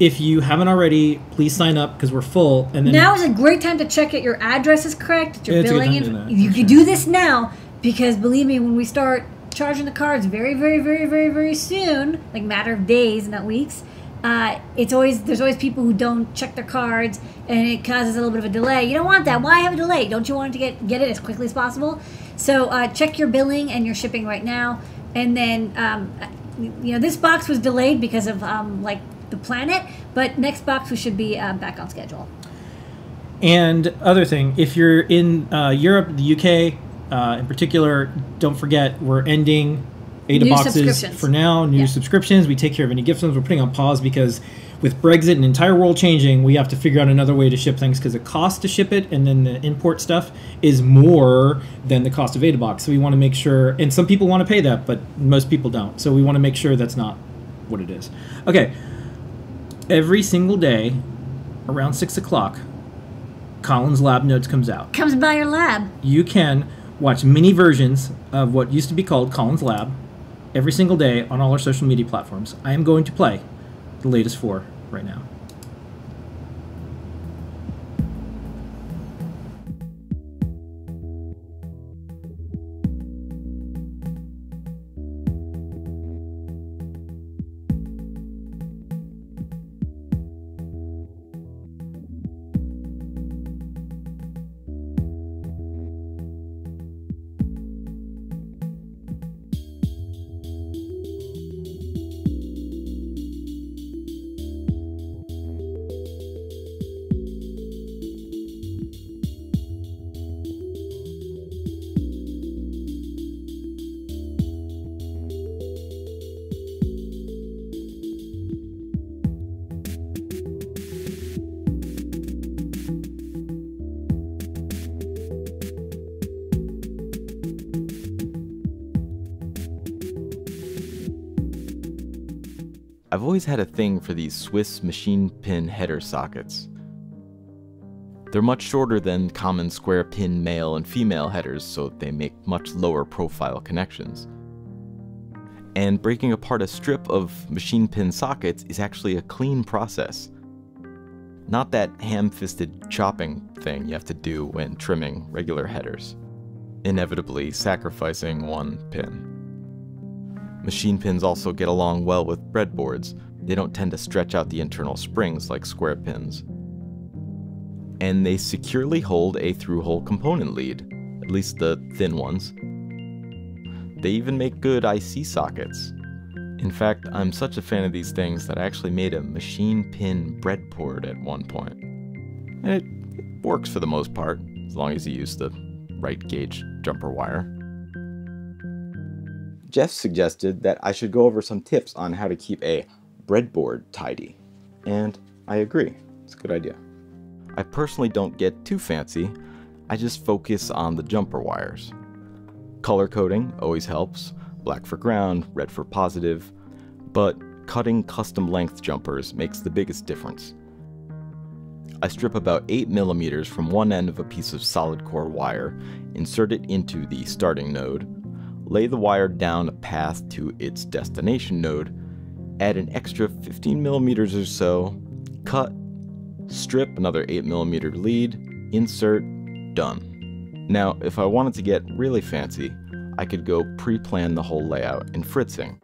if you haven't already, please sign up because we're full. And then Now is a great time to check that your address is correct, that you're it's a good billing time to do that, You can sure. do this now because believe me, when we start charging the cards very, very, very, very, very soon, like matter of days, not weeks, uh, it's always there's always people who don't check their cards and it causes a little bit of a delay. You don't want that. Why have a delay? Don't you want to get get it as quickly as possible? So uh, check your billing and your shipping right now, and then um, you know this box was delayed because of um, like the planet, but next box we should be uh, back on schedule. And other thing, if you're in uh, Europe, the UK uh, in particular, don't forget we're ending Ada New boxes for now. New Yeah. subscriptions. We take care of any gift ones. We're putting on pause because with Brexit and entire world changing, we have to figure out another way to ship things because the cost to ship it and then the import stuff is more than the cost of Ada box. So we want to make sure, and some people want to pay that, but most people don't. So we want to make sure that's not what it is. Okay. Every single day, around six o'clock, Collins Lab Notes comes out. Comes by your lab. You can watch mini versions of what used to be called Collins Lab every single day on all our social media platforms. I am going to play the latest four right now. Had a thing for these Swiss machine pin header sockets. They're much shorter than common square pin male and female headers, so they make much lower profile connections. And breaking apart a strip of machine pin sockets is actually a clean process. Not that ham fisted chopping thing you have to do when trimming regular headers, inevitably sacrificing one pin. Machine pins also get along well with breadboards, they don't tend to stretch out the internal springs like square pins. And they securely hold a through hole component lead, at least the thin ones. They even make good IC sockets. In fact, I'm such a fan of these things that I actually made a machine pin breadboard at one point. And it, it works for the most part, as long as you use the right gauge jumper wire. Jeff suggested that I should go over some tips on how to keep a breadboard tidy. And I agree, it's a good idea. I personally don't get too fancy, I just focus on the jumper wires. Color coding always helps, black for ground, red for positive, but cutting custom length jumpers makes the biggest difference. I strip about 8 millimeters from one end of a piece of solid core wire, insert it into the starting node, lay the wire down a path to its destination node, add an extra 15 millimeters or so, cut, strip another 8 millimeter lead, insert, done. Now, if I wanted to get really fancy, I could go pre-plan the whole layout in Fritzing.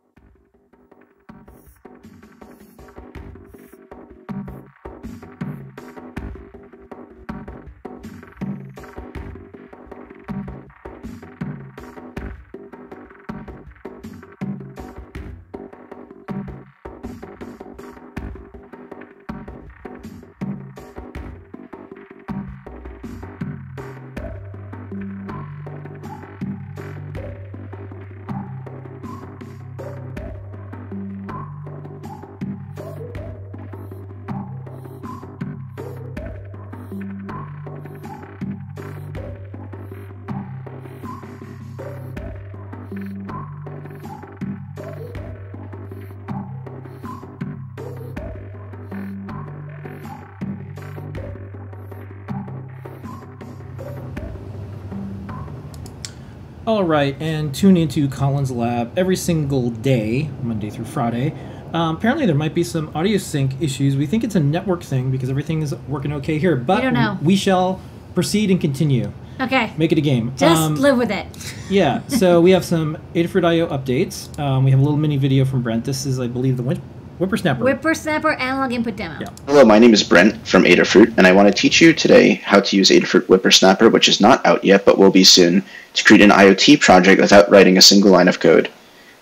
All right, and tune into Collins Lab every single day, Monday through Friday. Um, apparently, there might be some audio sync issues. We think it's a network thing because everything is working okay here. But don't know. we shall proceed and continue. Okay. Make it a game. Just Um, live with it. yeah, so we have some Adafruit.io updates. Um, we have a little mini video from Brent. This is, I believe, the whip- WipperSnapper. WipperSnapper analog input demo. Yeah. Hello, my name is Brent from Adafruit, and I want to teach you today how to use Adafruit WipperSnapper, which is not out yet but will be soon, to create an IoT project without writing a single line of code.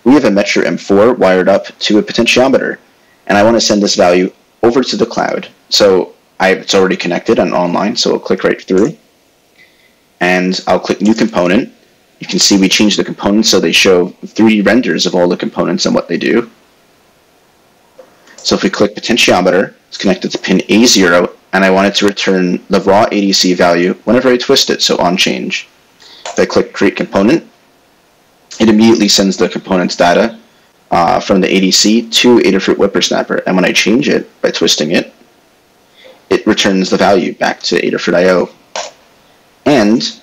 We have a Metro M4 wired up to a potentiometer, and I want to send this value over to the cloud. So I, it's already connected and online, so I'll click right through, and I'll click New Component. You can see we changed the components so they show 3D renders of all the components and what they do. So if we click potentiometer, it's connected to pin A0, and I want it to return the raw ADC value whenever I twist it, so on change. If I click create component, it immediately sends the component's data uh, from the ADC to Adafruit WipperSnapper, and when I change it by twisting it, it returns the value back to Adafruit IO. And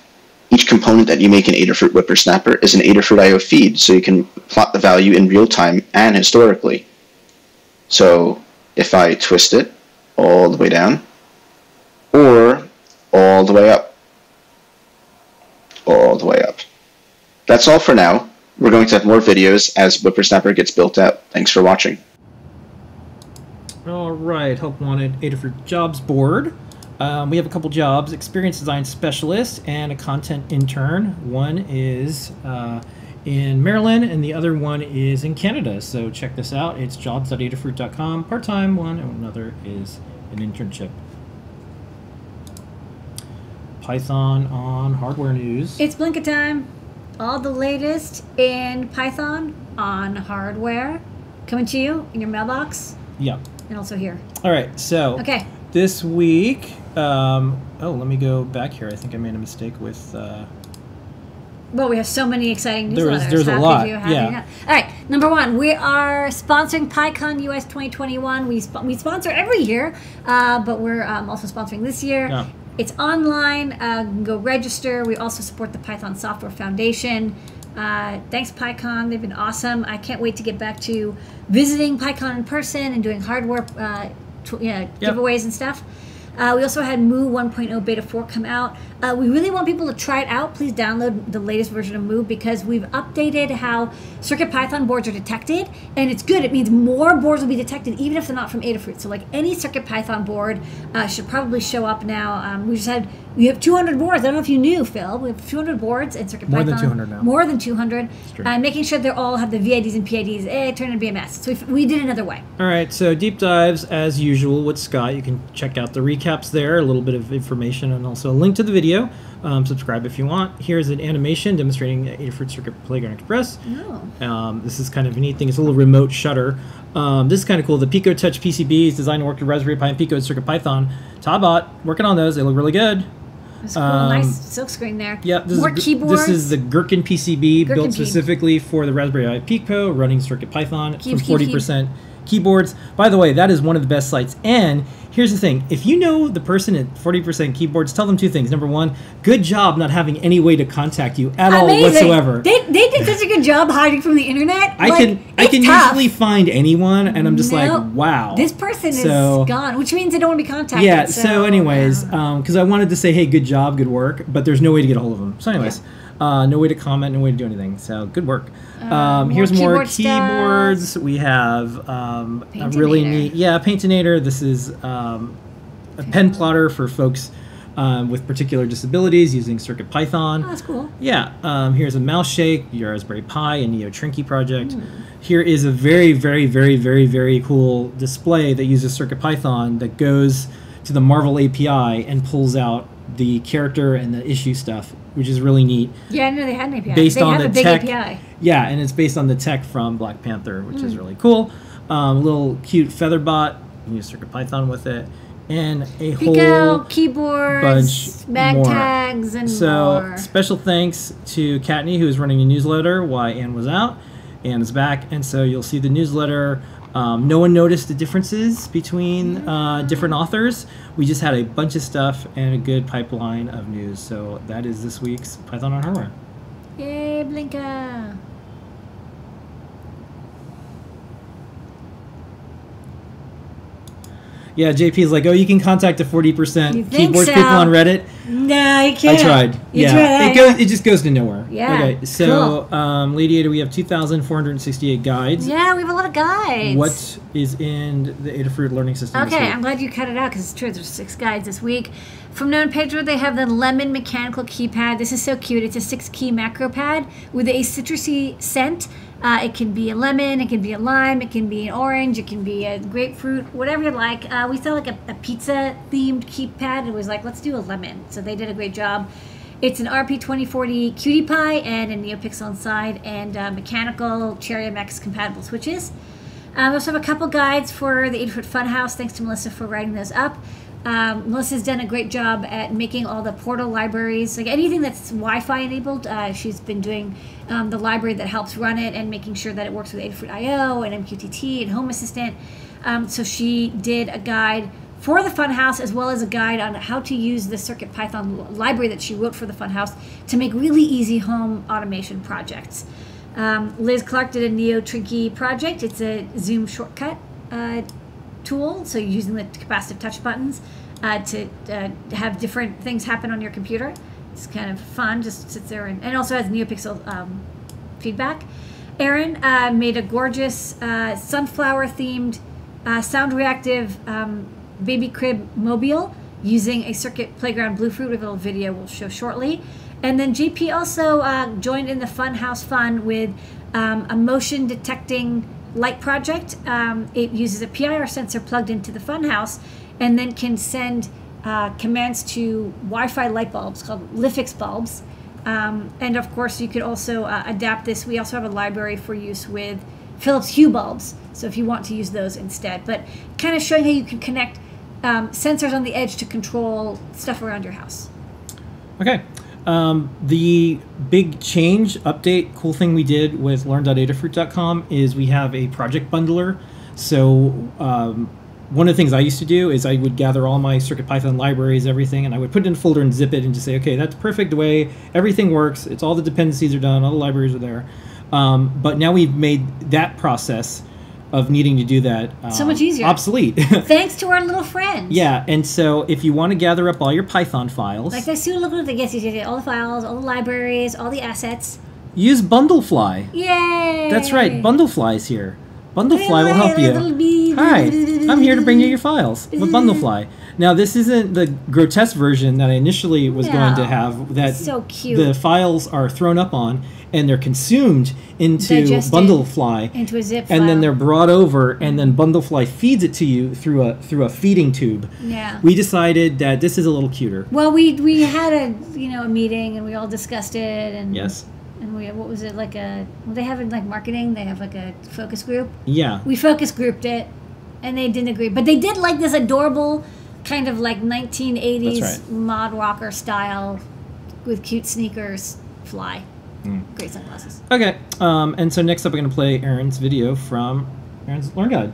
each component that you make in Adafruit WipperSnapper is an Adafruit IO feed, so you can plot the value in real time and historically. So if I twist it all the way down, or all the way up, all the way up. That's all for now. We're going to have more videos as WipperSnapper gets built out. Thanks for watching. All right, Help Wanted Adafruit Jobs Board. Um, we have a couple jobs experience design specialist and a content intern. One is uh, in Maryland and the other one is in Canada. So check this out. It's jobs.adafruit.com, part time one, and another is an internship. Python on hardware news. It's Blinka time. All the latest in Python on hardware coming to you in your mailbox yeah. and also here. All right, so Okay. this week, um, oh, let me go back here. I think I made a mistake with. Uh, Well, we have so many exciting newsletters. There was- there's a How lot, you have yeah. All right. Number one, we are sponsoring PyCon US 2021. We, sp- we sponsor every year, uh, but we're um, also sponsoring this year. Yeah. It's online. Uh, go register. We also support the Python Software Foundation. Uh, thanks, PyCon. They've been awesome. I can't wait to get back to visiting PyCon in person and doing hardware uh, yeah, Yep. giveaways and stuff. Uh, we also had Mu 1.0 Beta 4 come out. Uh, we really want people to try it out. Please download the latest version of Mu because we've updated how CircuitPython boards are detected, and it's good. It means more boards will be detected, even if they're not from Adafruit. So, like any CircuitPython board uh, should probably show up now. Um, we just had we have 200 boards. I don't know if you knew, Phil. We have 200 boards in CircuitPython. More than 200 now. More than 200. true. Uh, making sure they all have the VIDs and PIDs. Eh, it turned into BMS. So we, we did another way. All right, so deep dives as usual with Scott. You can check out the recaps there, a little bit of information, and also a link to the video. Um, subscribe if you want. Here's an animation demonstrating Adafruit Circuit Playground Express. Oh. Um, this is kind of a neat thing. It's a little remote shutter. Um, this is kind of cool. The Pico Touch PCB is designed to work with Raspberry Pi and Pico and Circuit Python. Tabot working on those. They look really good. It's cool. Um, nice silk screen there. Yeah, this More is the- keyboards. This is the Gherkin PCB Gherkin built P. specifically for the Raspberry Pi Pico, running Circuit Python Keep, from keep, keep. 40% keyboards. By the way, that is one of the best sites. And here's the thing: if you know the person at 40% keyboards, tell them two things. Number one, good job not having any way to contact you at all whatsoever. They, they did such a good job hiding from the internet. I Like, can I can tough. usually find anyone, and I'm just Nope. like, wow. This person So- is gone, which means they don't want to be contacted. Yeah. So, anyways, um, because I wanted to say, hey, good job, good work, but there's no way to get a hold of them. So, anyways, uh, no way to comment, no way to do anything. So, good work. Um, more here's more keyboard stuff. keyboards. We have um, a really neat, yeah, Paintinator. This is um, a pen plotter for folks um, with particular disabilities using Circuit Python. oh, that's cool. Yeah, um, here's a mouse shake, your Raspberry Pi, and Neo Trinkey project. Hmm. Here is a very, very, very, very, very cool display that uses Circuit Python that goes to the Marvel API and pulls out the character and the issue stuff, which is really neat. Yeah, I know they had an API. Based they on have the a big tech, API. yeah, and it's based on the tech from Black Panther, which Hmm. is really cool. Um, little cute Featherbot, you can use CircuitPython with it, and a Pico, whole keyboards, bunch mag more. tags, and so more. special thanks to Kattni, who is running the newsletter while Anne was out. Anne is back, and so you'll see the newsletter. Um, no one noticed the differences between uh, different authors. We just had a bunch of stuff and a good pipeline of news. So that is this week's Python on Hardware. Yay, Blinka. Yeah, JP is like, oh, you can contact the forty percent You keyboard so? people on Reddit. No, you I can't. I tried. You yeah, tried it goes. It just goes to nowhere. Yeah, Okay, so um, Lady Ada, we have two thousand four hundred sixty-eight guides. Yeah, we have a lot of guides. What is in the Adafruit Learning System? Okay? I'm glad you cut it out because it's true. There's six guides this week. From Known Pedro, they have the Lemon Mechanical Keypad. This is so cute. It's a six-key macro pad with a citrusy scent. Uh, it can be a lemon, it can be a lime, it can be an orange, it can be a grapefruit, whatever you like. Uh, we saw like a, a pizza-themed keypad. It was like, let's do a lemon. So they did a great job. It's an RP2040 QT Py and a NeoPixel inside, and uh, mechanical Cherry MX compatible switches. Um, we also have a couple guides for the 8 Foot Funhouse. Thanks to Melissa for writing those up. Um, Melissa's done a great job at making all the portal libraries, like anything that's Wi-Fi enabled. Uh, she's been doing um, the library that helps run it and making sure that it works with Adafruit IO and MQTT and Home Assistant. Um, so she did a guide for the Funhouse as well as a guide on how to use the Circuit Python library that she wrote for the Funhouse to make really easy home automation projects. Um, Liz Clark did a Neo Trinkey project. It's a Zoom shortcut uh, tool, so using the capacitive touch buttons uh, to uh, have different things happen on your computer. It's kind of fun, just sits there and, and also has NeoPixel um, feedback. Erin uh, made a gorgeous uh, sunflower themed uh, sound reactive um, baby crib mobile using a Circuit Playground Bluefruit. Have a little video we'll show shortly. And then JP also uh, joined in the Fun House Fun with um, a motion detecting light project. Um, it uses a PIR sensor plugged into the Funhouse and then can send uh, commands to Wi-Fi light bulbs called LIFX bulbs. Um, and of course, you could also uh, adapt this. We also have a library for use with Philips Hue bulbs. So if you want to use those instead, but kind of showing how you can connect um, sensors on the edge to control stuff around your house. Okay. Um, the big change, update, cool thing we did with learn.adafruit.com is we have a project bundler. So um, one of the things I used to do is I would gather all my CircuitPython libraries, everything, and I would put it in a folder and zip it and just say, okay, that's perfect way. Everything works. It's all the dependencies are done. All the libraries are there. Um, but now we've made that process of needing to do that So um, much easier. obsolete. Thanks to our little friends. yeah, and so if you want to gather up all your Python files, Like I see look at the yes, yes, yes, all the files, all the libraries, all the assets. use Bundlefly. Yay! That's right, Bundlefly is here. Bundlefly will help you. Hi, I'm here to bring you your files with Bundlefly. Now, this isn't the grotesque version that I initially was going to have. That So cute. the files are thrown up on and they're consumed into Digested. Bundlefly, into a zip and file. then they're brought over, and then Bundlefly feeds it to you through a through a feeding tube. Yeah. We decided that this is a little cuter. Well, we we had a you know a meeting and we all discussed it and Yes. and we what was it like a well, they have it like marketing they have like a focus group Yeah. we focus grouped it and they didn't agree but they did like this adorable kind of like 1980s right. mod rocker style with cute sneakers fly Hmm. great sunglasses Okay. Um, and so next up, we're going to play Erin's video from Erin's Learn Guide.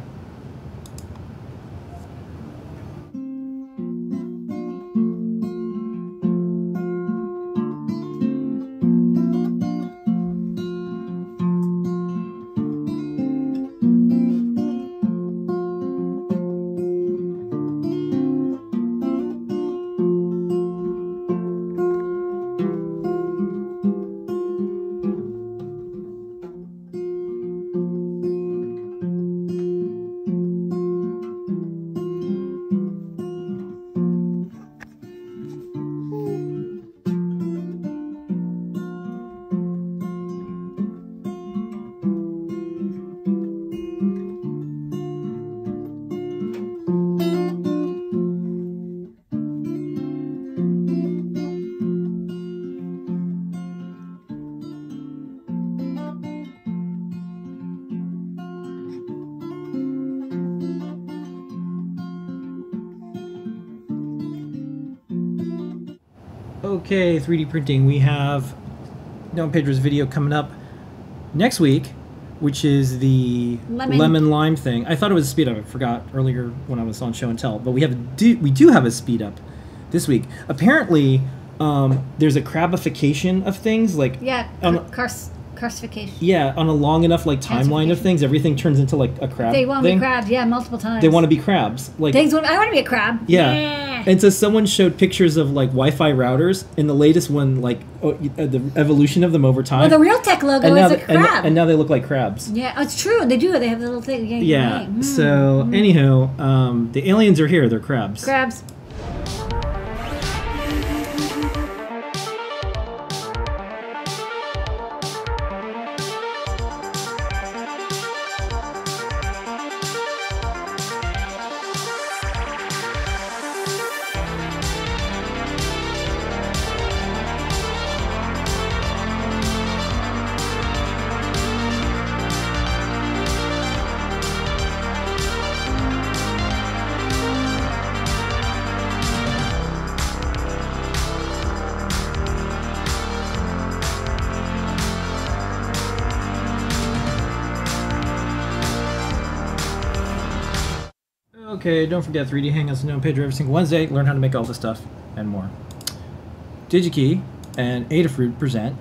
Okay, 3D printing. We have Don Pedro's video coming up next week, which is the Lemon. lemon lime thing. I thought it was a speed up. I forgot earlier when I was on show and tell, but we have a do, we do have a speed up this week. Apparently, um, there's a crabification of things like yeah Um, car- cars carsification yeah on a long enough like timeline of things, everything turns into like a crab. they want to be crabs yeah multiple times They want to be crabs. Like Things want, I want to be a crab Yeah. And so someone showed pictures of like Wi-Fi routers, and the latest one, like oh, uh, the evolution of them over time. well the Realtek logo and now, is a th- and, crab and now they look like crabs. yeah it's true they do they have the little thing yeah, Yeah. Mm. So anyhow, um, the aliens are here. They're crabs. crabs Okay, don't forget 3D Hangouts and Pedro every single Wednesday. Learn how to make all this stuff and more. DigiKey and Adafruit present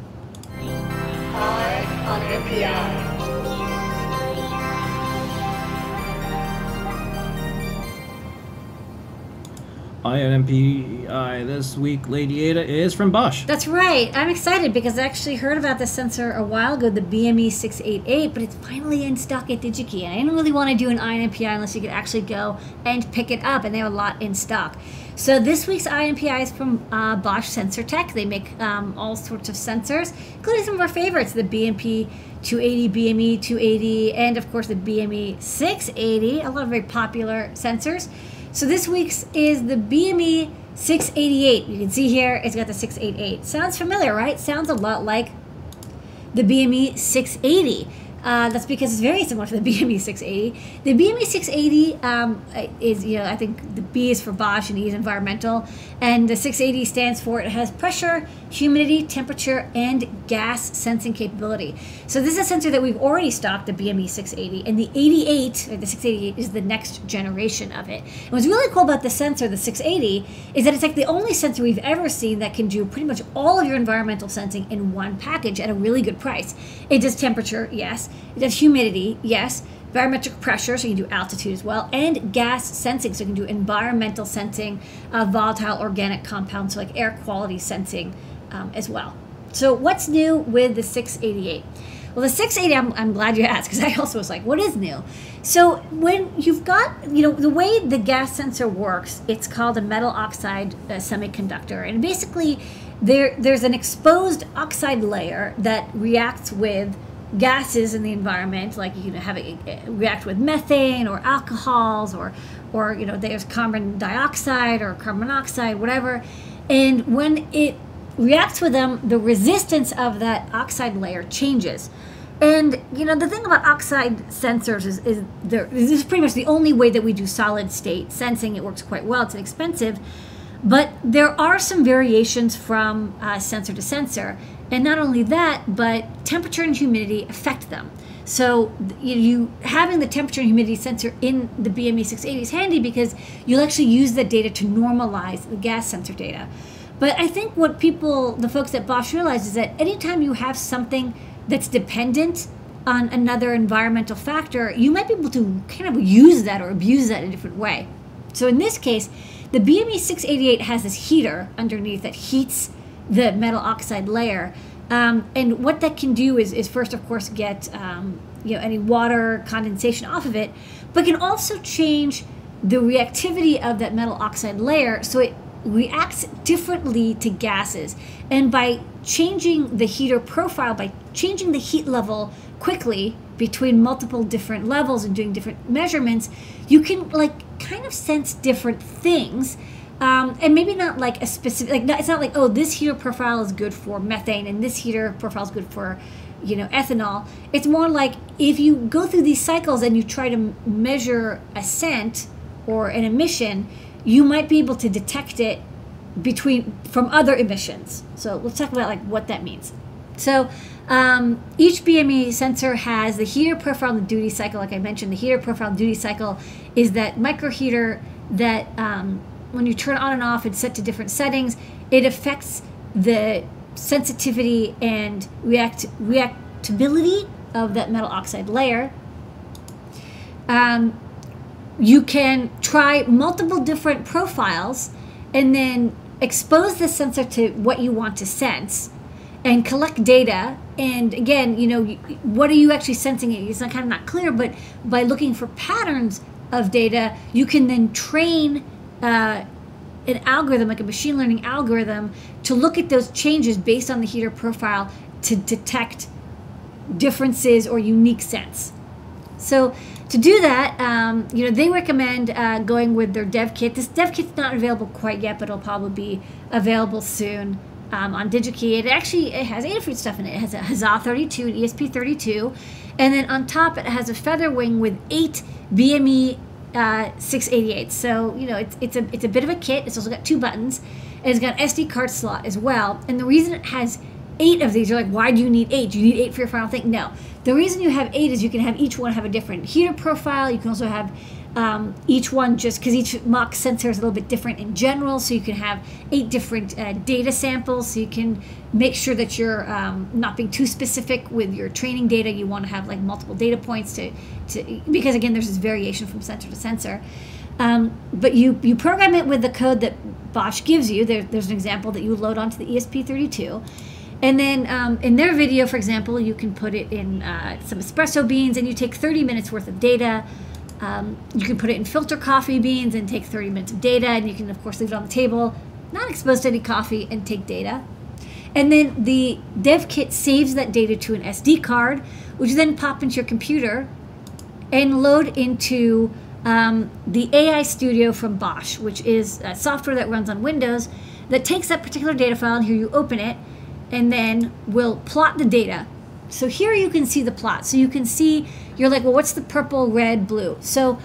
Eye on NPI this week. Lady Ada is from Bosch. That's right. I'm excited because I actually heard about this sensor a while ago, the BME 688, but it's finally in stock at DigiKey. And I didn't really want to do an Eye on NPI unless you could actually go and pick it up, and they have a lot in stock. So this week's Eye on NPI is from uh, Bosch Sensortec. They make um, all sorts of sensors, including some of our favorites, the BMP 280, BME 280, and of course the BME 680, a lot of very popular sensors. So this week's is the BME 688. You can see here it's got the 688. Sounds familiar, right? Sounds a lot like the BME 680. Uh, that's because it's very similar to the BME 680. The BME 680 um, is, you know, I think the B is for Bosch and E is environmental, and the 680 stands for it has pressure, humidity, temperature, and gas sensing capability. So this is a sensor that we've already stocked, the BME 680, and the 88, or the 688, is the next generation of it. And what's really cool about the sensor, the 680, is that it's like the only sensor we've ever seen that can do pretty much all of your environmental sensing in one package at a really good price. It does temperature, yes. It does humidity, yes. Barometric pressure, so you can do altitude as well, and gas sensing, so you can do environmental sensing of volatile organic compounds, so like air quality sensing um, as well. So, what's new with the 688? Well, the 680, I'm, I'm glad you asked because I also was like, what is new? So, when you've got, you know, the way the gas sensor works, it's called a metal oxide uh, semiconductor. And basically, there there's an exposed oxide layer that reacts with gases in the environment, like you know, have it react with methane or alcohols or, or you know, there's carbon dioxide or carbon monoxide, whatever. And when it reacts with them, the resistance of that oxide layer changes. And you know the thing about oxide sensors is, is there, this is pretty much the only way that we do solid state sensing. It works quite well. It's inexpensive, but there are some variations from uh, sensor to sensor. And not only that, but temperature and humidity affect them. So you, having the temperature and humidity sensor in the BME 680 is handy because you'll actually use that data to normalize the gas sensor data. But I think what people, the folks at Bosch realize is that anytime you have something that's dependent on another environmental factor, you might be able to kind of use that or abuse that in a different way. So in this case, the BME 688 has this heater underneath that heats the metal oxide layer. Um, and what that can do is, is first, of course, get um, you know any water condensation off of it, but can also change the reactivity of that metal oxide layer so it reacts differently to gases. And by changing the heater profile, by changing the heat level quickly between multiple different levels and doing different measurements, you can like kind of sense different things. Um, and maybe not like a specific, like not, it's not like, oh, this heater profile is good for methane and this heater profile is good for, you know, ethanol. It's more like if you go through these cycles and you try to measure a scent or an emission, you might be able to detect it between from other emissions. So let's talk about like what that means. So um, each BME sensor has the heater profile and the duty cycle. Like I mentioned, the heater profile duty cycle is that microheater that um, when you turn on and off, it's set to different settings. It affects the sensitivity and react reactability of that metal oxide layer. Um, you can try multiple different profiles and then expose the sensor to what you want to sense and collect data and again you know what are you actually sensing it's not kind of not clear but by looking for patterns of data you can then train uh, an algorithm like a machine learning algorithm to look at those changes based on the heater profile to detect differences or unique scents so to do that, um, you know, they recommend uh, going with their dev kit. This dev kit's not available quite yet, but it'll probably be available soon um, on DigiKey. It actually it has Adafruit stuff in it. It has a Huzzah 32 and ESP32, and then on top it has a feather wing with eight BME uh, 688. So you know, it's it's a it's a bit of a kit. It's also got two buttons, and it's got an SD card slot as well. And the reason it has eight of these, you're like, why do you need eight? Do you need eight for your final thing? No. The reason you have eight is you can have each one have a different heater profile. You can also have um, each one just because each MOX sensor is a little bit different in general. So you can have eight different uh, data samples. So you can make sure that you're um, not being too specific with your training data. You want to have like multiple data points to, to because again, there's this variation from sensor to sensor. Um, but you you program it with the code that Bosch gives you. There, there's an example that you load onto the ESP32 and then um, in their video, for example, you can put it in uh, some espresso beans and you take 30 minutes worth of data. Um, you can put it in filter coffee beans and take 30 minutes of data. And you can, of course, leave it on the table, not exposed to any coffee, and take data. And then the dev kit saves that data to an SD card, which you then pop into your computer and load into um, the AI Studio from Bosch, which is software that runs on Windows that takes that particular data file and here you open it and then we'll plot the data. So here you can see the plot. So you can see, you're like, well, what's the purple, red, blue? So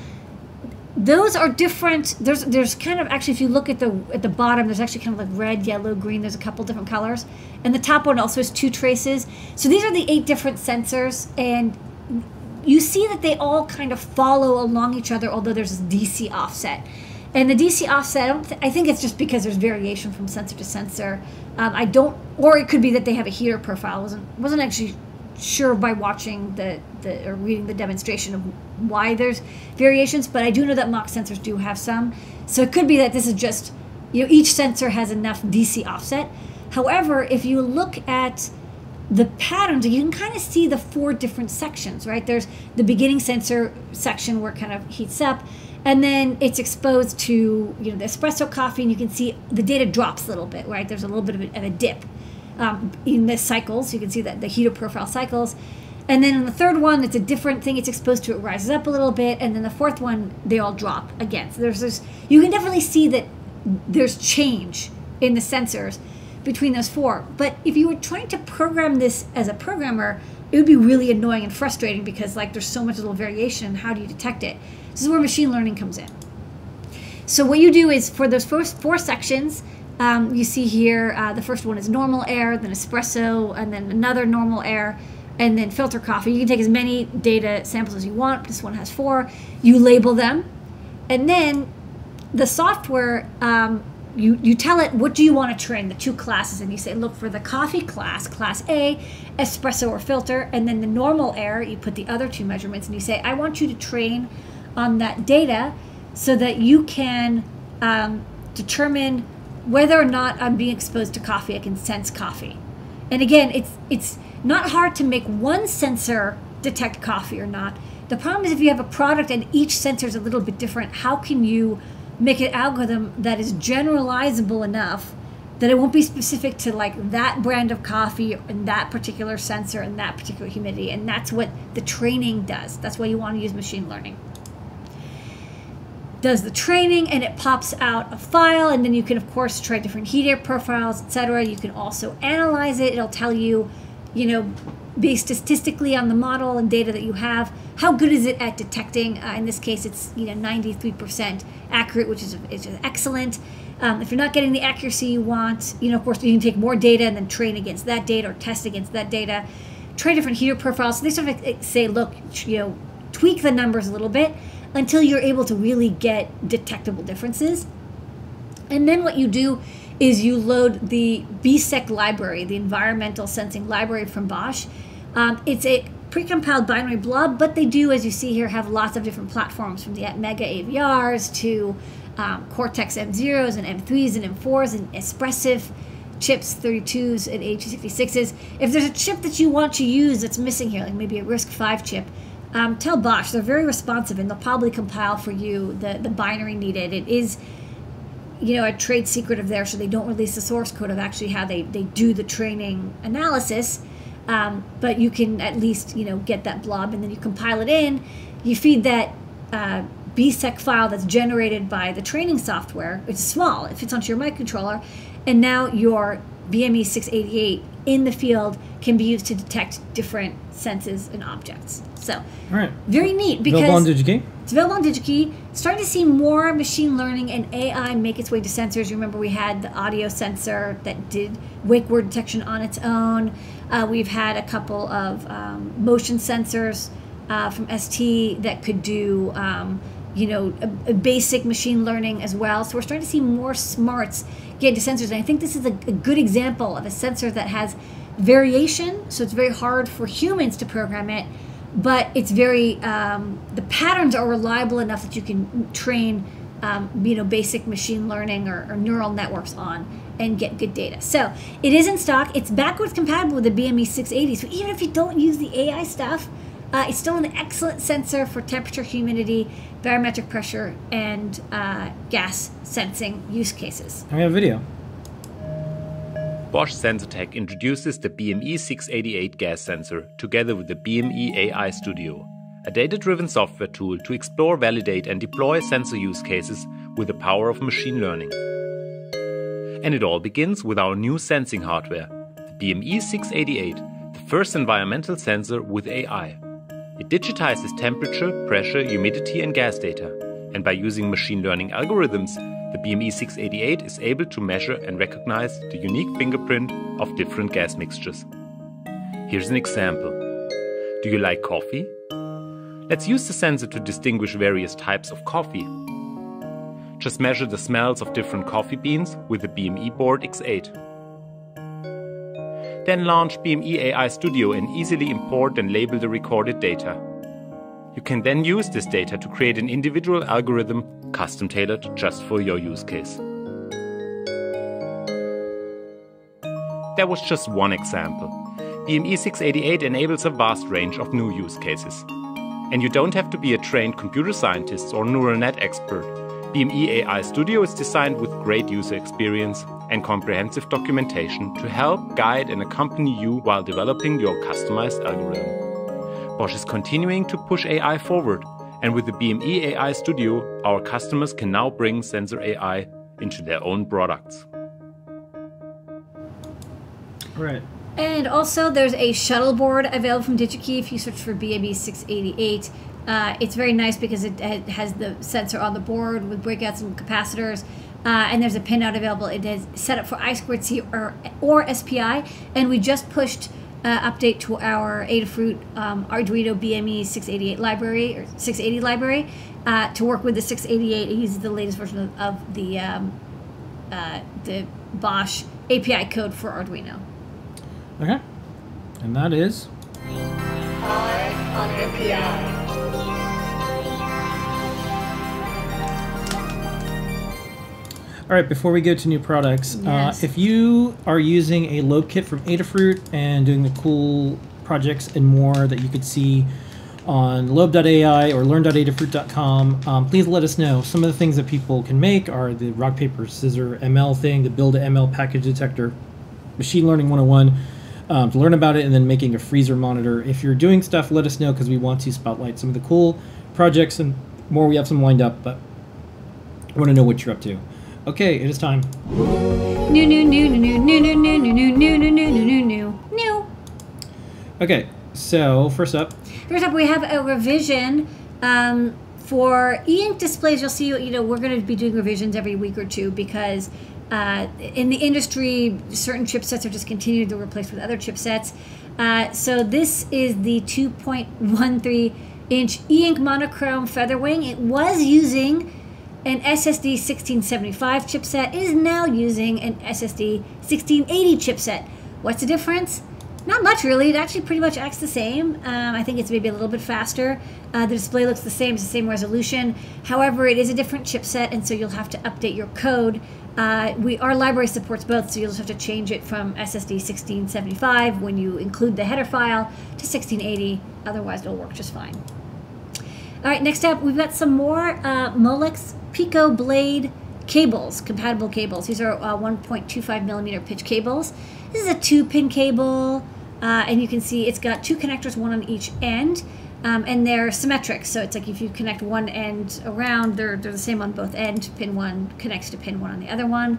those are different. There's there's kind of actually if you look at the at the bottom, there's actually kind of like red, yellow, green. There's a couple different colors, and the top one also has two traces. So these are the eight different sensors, and you see that they all kind of follow along each other, although there's this DC offset. And the DC offset, I, th- I think it's just because there's variation from sensor to sensor. Um, I don't, or it could be that they have a heater profile. wasn't wasn't actually sure by watching the, the or reading the demonstration of why there's variations, but I do know that MOX sensors do have some. So it could be that this is just, you know, each sensor has enough DC offset. However, if you look at the patterns, you can kind of see the four different sections, right? There's the beginning sensor section where it kind of heats up, and then it's exposed to you know the espresso coffee, and you can see the data drops a little bit, right? There's a little bit of a, of a dip um, in the cycles. You can see that the heater profile cycles. And then in the third one, it's a different thing. It's exposed to it rises up a little bit, and then the fourth one, they all drop again. So there's this. You can definitely see that there's change in the sensors between those four. But if you were trying to program this as a programmer, it would be really annoying and frustrating because like there's so much little variation. How do you detect it? This is where machine learning comes in. So what you do is for those first four sections, um, you see here uh, the first one is normal air, then espresso, and then another normal air, and then filter coffee. You can take as many data samples as you want. This one has four. You label them, and then the software um, you you tell it what do you want to train the two classes and you say look for the coffee class class a espresso or filter and then the normal air you put the other two measurements and you say i want you to train on that data so that you can um, determine whether or not i'm being exposed to coffee. I can sense coffee. And again it's it's not hard to make one sensor detect coffee or not. The problem is if you have a product and each sensor is a little bit different how can you make an algorithm that is generalizable enough that it won't be specific to like that brand of coffee and that particular sensor and that particular humidity? And that's what the training does. That's why you want to use machine learning does the training and it pops out a file and then you can of course try different heater profiles etc you can also analyze it. It'll tell you you know based statistically on the model and data that you have how good is it at detecting? Uh, in this case it's you know 93% accurate which is, is excellent. Um, if you're not getting the accuracy you want you know of course you can take more data and then train against that data or test against that data. Try different heater profiles. So they sort of say look you know tweak the numbers a little bit until you're able to really get detectable differences and then what you do is you load the BSEC library, the environmental sensing library from Bosch. Um, it's a precompiled binary blob, but they do, as you see here, have lots of different platforms from the Mega AVRs to um, Cortex M0s and M3s and M4s and Espressif chips, 32s and H66s. If there's a chip that you want to use that's missing here, like maybe a RISC-V chip, um, tell Bosch. They're very responsive and they'll probably compile for you the, the binary needed. It is you know, a trade secret of theirs, so they don't release the source code of actually how they, they do the training analysis. Um, but you can at least, you know, get that blob and then you compile it in. You feed that uh, BSEC file that's generated by the training software. It's small, it fits onto your microcontroller. And now your BME 688 in the field can be used to detect different senses and objects. So, right. very neat Available on because DigiKey. it's available on DigiKey. Starting to see more machine learning and AI make its way to sensors. You remember we had the audio sensor that did wake word detection on its own. Uh, we've had a couple of um, motion sensors uh, from ST that could do, um, you know, a, a basic machine learning as well. So we're starting to see more smarts get into sensors. And I think this is a, a good example of a sensor that has variation. So it's very hard for humans to program it but it's very um, the patterns are reliable enough that you can train um, you know basic machine learning or, or, neural networks on and get good data. So it is in stock. It's backwards compatible with the bme 680 so even if you don't use the ai stuff uh, it's still an excellent sensor for temperature humidity barometric pressure and uh, gas sensing use cases. We have video. Bosch Sensortec introduces the BME 688 gas sensor together with the BME AI Studio, a data driven software tool to explore, validate, and deploy sensor use cases with the power of machine learning. And it all begins with our new sensing hardware, the BME 688, the first environmental sensor with AI. It digitizes temperature, pressure, humidity, and gas data. And by using machine learning algorithms, the BME 688 is able to measure and recognize the unique fingerprint of different gas mixtures. Here's an example. Do you like coffee? Let's use the sensor to distinguish various types of coffee. Just measure the smells of different coffee beans with the BME Board X8. Then launch BME AI Studio and easily import and label the recorded data. You can then use this data to create an individual algorithm custom tailored just for your use case. That was just one example. BME 688 enables a vast range of new use cases. And you don't have to be a trained computer scientist or neural net expert. BME AI Studio is designed with great user experience and comprehensive documentation to help guide and accompany you while developing your customized algorithm. Bosch is continuing to push AI forward, and with the BME AI Studio, our customers can now bring sensor AI into their own products. Right. And also, there's a shuttle board available from DigiKey if you search for BAB 688. Uh, it's very nice because it has the sensor on the board with breakouts and capacitors. Uh, and there's a pinout available. It is set up for I2C or, or SPI. And we just pushed uh, update to our Adafruit um, Arduino BME 688 library or 680 library uh, to work with the 688. It uses the latest version of, of the um, uh, the Bosch API code for Arduino. Okay. And that is. All right, before we go to new products, Yes. uh, if you are using a Lobe kit from Adafruit and doing the cool projects and more that you could see on lobe.ai or learn.adafruit.com, um, please let us know. Some of the things that people can make are the rock, paper, scissor ML thing, the build a ML package detector, machine learning 101 um, to learn about it and then making a freezer monitor. If you're doing stuff, let us know because we want to spotlight some of the cool projects and more. We have some lined up, but I want to know what you're up to. Okay, it is time. New, new, new, new, new, new, new, new, new, new, new, new, new, new, new. Okay, so first up, First up, we have a revision um, for e-ink displays. You'll see, you know, we're going to be doing revisions every week or two because uh, in the industry, certain chipsets are just continued to replace with other chipsets. Uh, so this is the 2.13 inch e-ink monochrome featherwing. It was using an SSD 1675 chipset. is now using an SSD 1680 chipset. What's the difference? Not much really. It actually pretty much acts the same. Um, I think it's maybe a little bit faster. Uh, the display looks the same, it's the same resolution. However, it is a different chipset, and so you'll have to update your code. Uh, we our library supports both, so you'll just have to change it from SSD 1675 when you include the header file to 1680. Otherwise, it'll work just fine. All right, next up, we've got some more uh, Molex Pico Blade cables, compatible cables. These are uh, 1.25 millimeter pitch cables. This is a two pin cable, uh, and you can see it's got two connectors, one on each end, um, and they're symmetric. So it's like if you connect one end around, they're, they're the same on both ends. Pin one connects to pin one on the other one.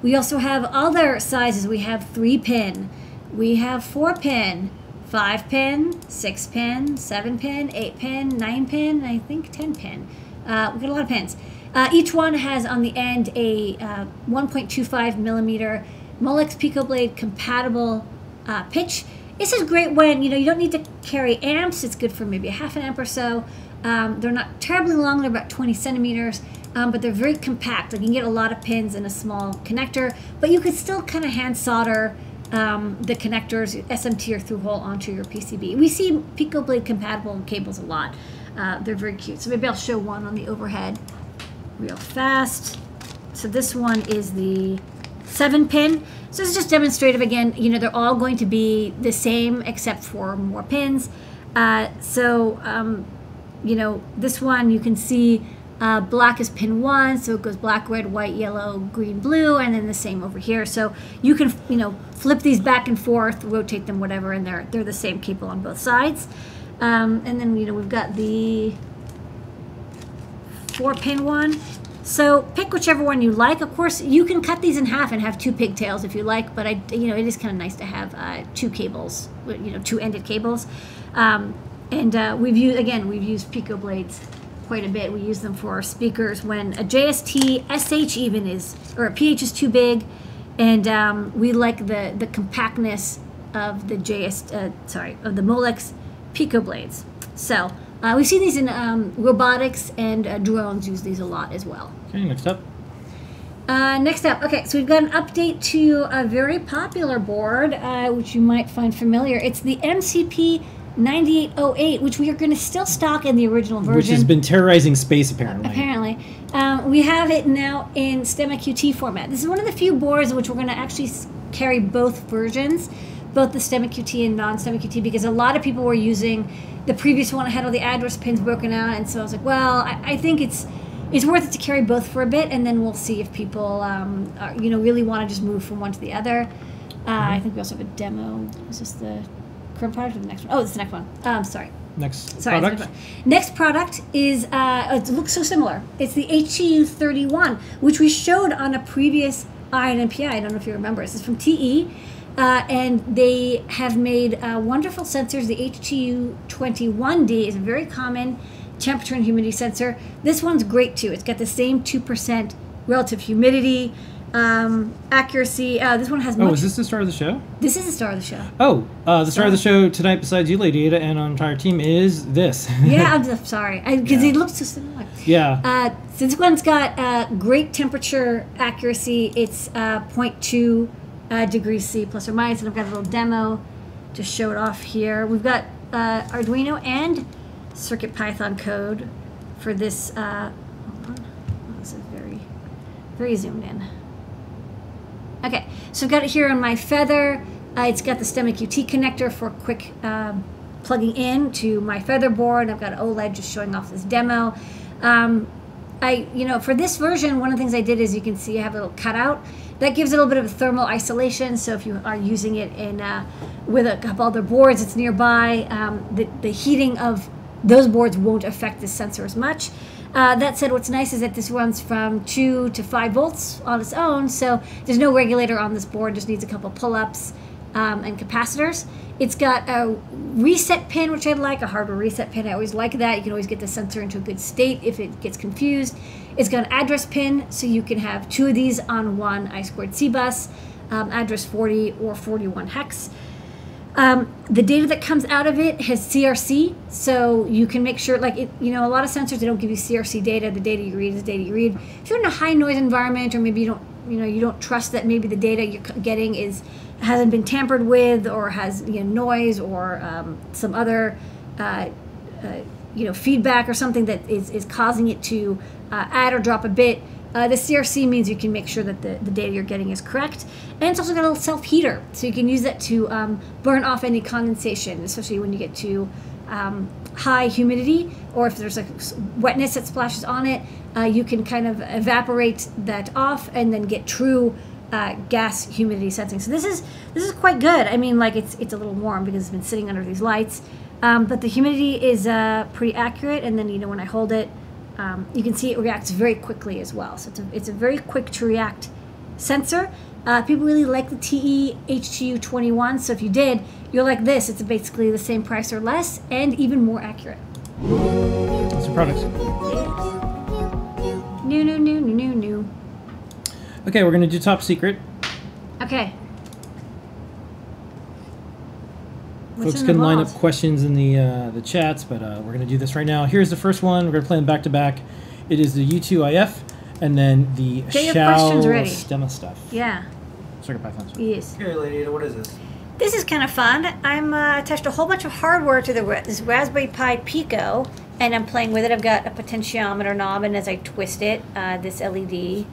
We also have other sizes. We have three pin, we have four pin, five pin, six pin, seven pin, eight pin, nine pin, and I think ten pin. Uh, we've got a lot of pins. Uh, each one has on the end a uh, 1.25 millimeter Molex Pico Blade compatible uh, pitch. This is great when you know you don't need to carry amps. It's good for maybe a half an amp or so. Um, they're not terribly long; they're about 20 centimeters, um, but they're very compact. Like you can get a lot of pins in a small connector, but you could still kind of hand solder um, the connectors, SMT or through hole onto your PCB. We see Pico Blade compatible cables a lot. Uh, they're very cute. So maybe I'll show one on the overhead real fast. So this one is the seven pin. So this is just demonstrative again. You know, they're all going to be the same except for more pins. Uh, so, um, you know, this one you can see uh, black is pin one, so it goes black, red, white, yellow, green, blue, and then the same over here. So you can, you know, flip these back and forth, rotate them, whatever, and they're they're the same cable on both sides. Um, and then you know we've got the four pin one. So pick whichever one you like. Of course, you can cut these in half and have two pigtails if you like, but I, you know, it is kind of nice to have uh, two cables, you know, two ended cables. Um, and uh, we've used again, we've used Pico blades quite a bit. We use them for our speakers when a JST SH even is or a PH is too big, and um, we like the the compactness of the JS uh, sorry of the Molex Pico blades. So uh, we see these in um, robotics and uh, drones use these a lot as well. Okay, next up. Uh, next up, okay, so we've got an update to a very popular board, uh, which you might find familiar. It's the MCP 9808, which we are going to still stock in the original version. Which has been terrorizing space, apparently. Apparently. Um, we have it now in STEMMA QT format. This is one of the few boards in which we're going to actually carry both versions, both the STEMMA QT and non STEMMA QT, because a lot of people were using the previous one. I had all the address pins broken out, and so I was like, well, I, I think it's it's worth it to carry both for a bit, and then we'll see if people, um, are, you know, really want to just move from one to the other. Uh, I think we also have a demo. Is this the current product or the next one? Oh, it's the next one. Um, sorry. Next Sorry, product. Next product is uh, it looks so similar. It's the HTU 31, which we showed on a previous INMPI. I don't know if you remember. This is from TE, uh, and they have made uh, wonderful sensors. The HTU 21D is a very common temperature and humidity sensor. This one's great too. It's got the same two percent relative humidity. Um, accuracy. Uh, this one has Oh, much. is this the star of the show? this is the star of the show. Oh, uh, the star of the show tonight, besides you, Lady Ada, and our entire team, is this. Yeah, I'm just sorry because Yeah. it looks so similar. yeah. Uh, so this one's got uh, great temperature accuracy. It's uh, 0.2 uh, degrees C plus or minus, and I've got a little demo to show it off here. We've got uh, Arduino and Circuit Python code for this. Uh, hold on. Oh, this is very, very zoomed in. Okay, so I've got it here on my Feather. Uh, it's got the STEMMA QT connector for quick um, plugging in to my Feather board. I've got OLED just showing off this demo. Um, I, you know, for this version, one of the things I did is you can see I have a little cutout. That gives it a little bit of thermal isolation. So if you are using it in uh, with a couple other boards that's nearby, um, the, the heating of those boards won't affect the sensor as much. Uh, that said, what's nice is that this runs from 2 to 5 volts on its own, so there's no regulator on this board, just needs a couple pull-ups um, and capacitors. It's got a reset pin, which I like, a hardware reset pin. I always like that. You can always get the sensor into a good state if it gets confused. It's got an address pin, so you can have two of these on one I squared C bus, um, address 40 or 41 hex. Um, the data that comes out of it has CRC, so you can make sure, like, it, you know, a lot of sensors they don't give you CRC data. The data you read is data you read. If you're in a high noise environment, or maybe you don't, you know, you don't trust that maybe the data you're getting is hasn't been tampered with, or has you know noise, or um, some other, uh, uh, you know, feedback or something that is is causing it to uh, add or drop a bit. Uh, the CRC means you can make sure that the, the data you're getting is correct. And it's also got a little self heater, so you can use that to um, burn off any condensation, especially when you get to um, high humidity or if there's like wetness that splashes on it. Uh, you can kind of evaporate that off and then get true uh, gas humidity sensing. So this is this is quite good. I mean, like it's it's a little warm because it's been sitting under these lights, um, but the humidity is uh, pretty accurate. And then you know when I hold it, um, you can see it reacts very quickly as well. So it's a, it's a very quick to react sensor. Uh, people really like the TE HTU21. So if you did, you'll like this. It's basically the same price or less and even more accurate. What's the products? New, new, new, new, new, new. Okay, we're gonna do top secret. Okay. What's Folks can line up questions in the uh, the chats, but uh, we're gonna do this right now. Here's the first one. We're gonna play them back to back. It is the U2IF, and then the Get XIAO. Stemma stuff. Yeah. Circuit Python stuff. Yes. Okay, Lady what is this? This is kind of fun. I'm uh, attached a whole bunch of hardware to the this Raspberry Pi Pico, and I'm playing with it. I've got a potentiometer knob, and as I twist it, uh, this LED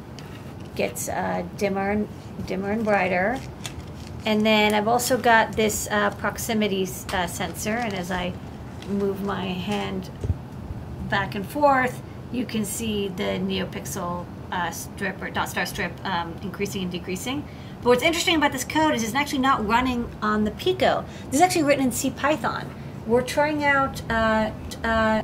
gets uh, dimmer and dimmer and brighter. And then I've also got this uh, proximity uh, sensor, and as I move my hand back and forth, you can see the NeoPixel uh, strip or dot star strip um, increasing and decreasing. But what's interesting about this code is it's actually not running on the Pico. This is actually written in C Python. We're trying out uh, uh,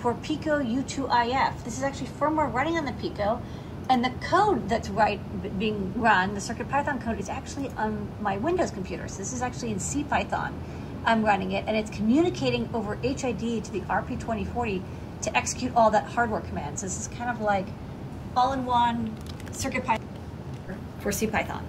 for Pico U2IF. This is actually firmware running on the Pico, and the code that's right being run, the CircuitPython code, is actually on my Windows computer. So this is actually in CPython. I'm running it, and it's communicating over HID to the RP2040 to execute all that hardware commands. This is kind of like all-in-one CircuitPython for CPython.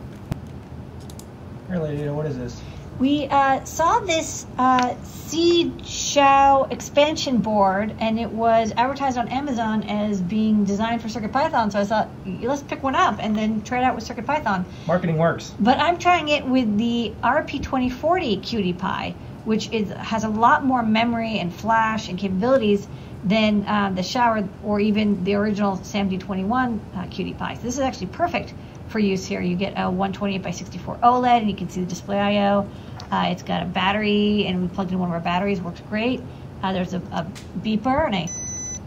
Here, lady, what is this? We uh, saw this uh, Seeed XIAO expansion board, and it was advertised on Amazon as being designed for CircuitPython. So I thought, let's pick one up and then try it out with CircuitPython. Marketing works. But I'm trying it with the RP2040 QT Py, which is has a lot more memory and flash and capabilities than uh, the XIAO or even the original SAMD21 uh, QT Py. So this is actually perfect for use here. You get a 128 by 64 OLED, and you can see the display I/O. Uh, it's got a battery, and we plugged in one of our batteries. Works great. Uh, there's a, a beeper, and I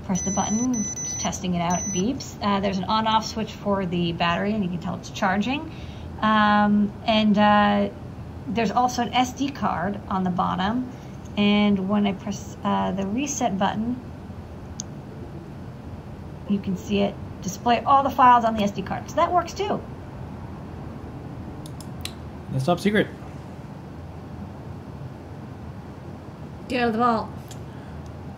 press the button, just testing it out. It beeps. Uh, there's an on-off switch for the battery, and you can tell it's charging. Um, and uh, there's also an SD card on the bottom. And when I press uh, the reset button, you can see it display all the files on the SD card. So that works too. That's top secret. Get out of the vault.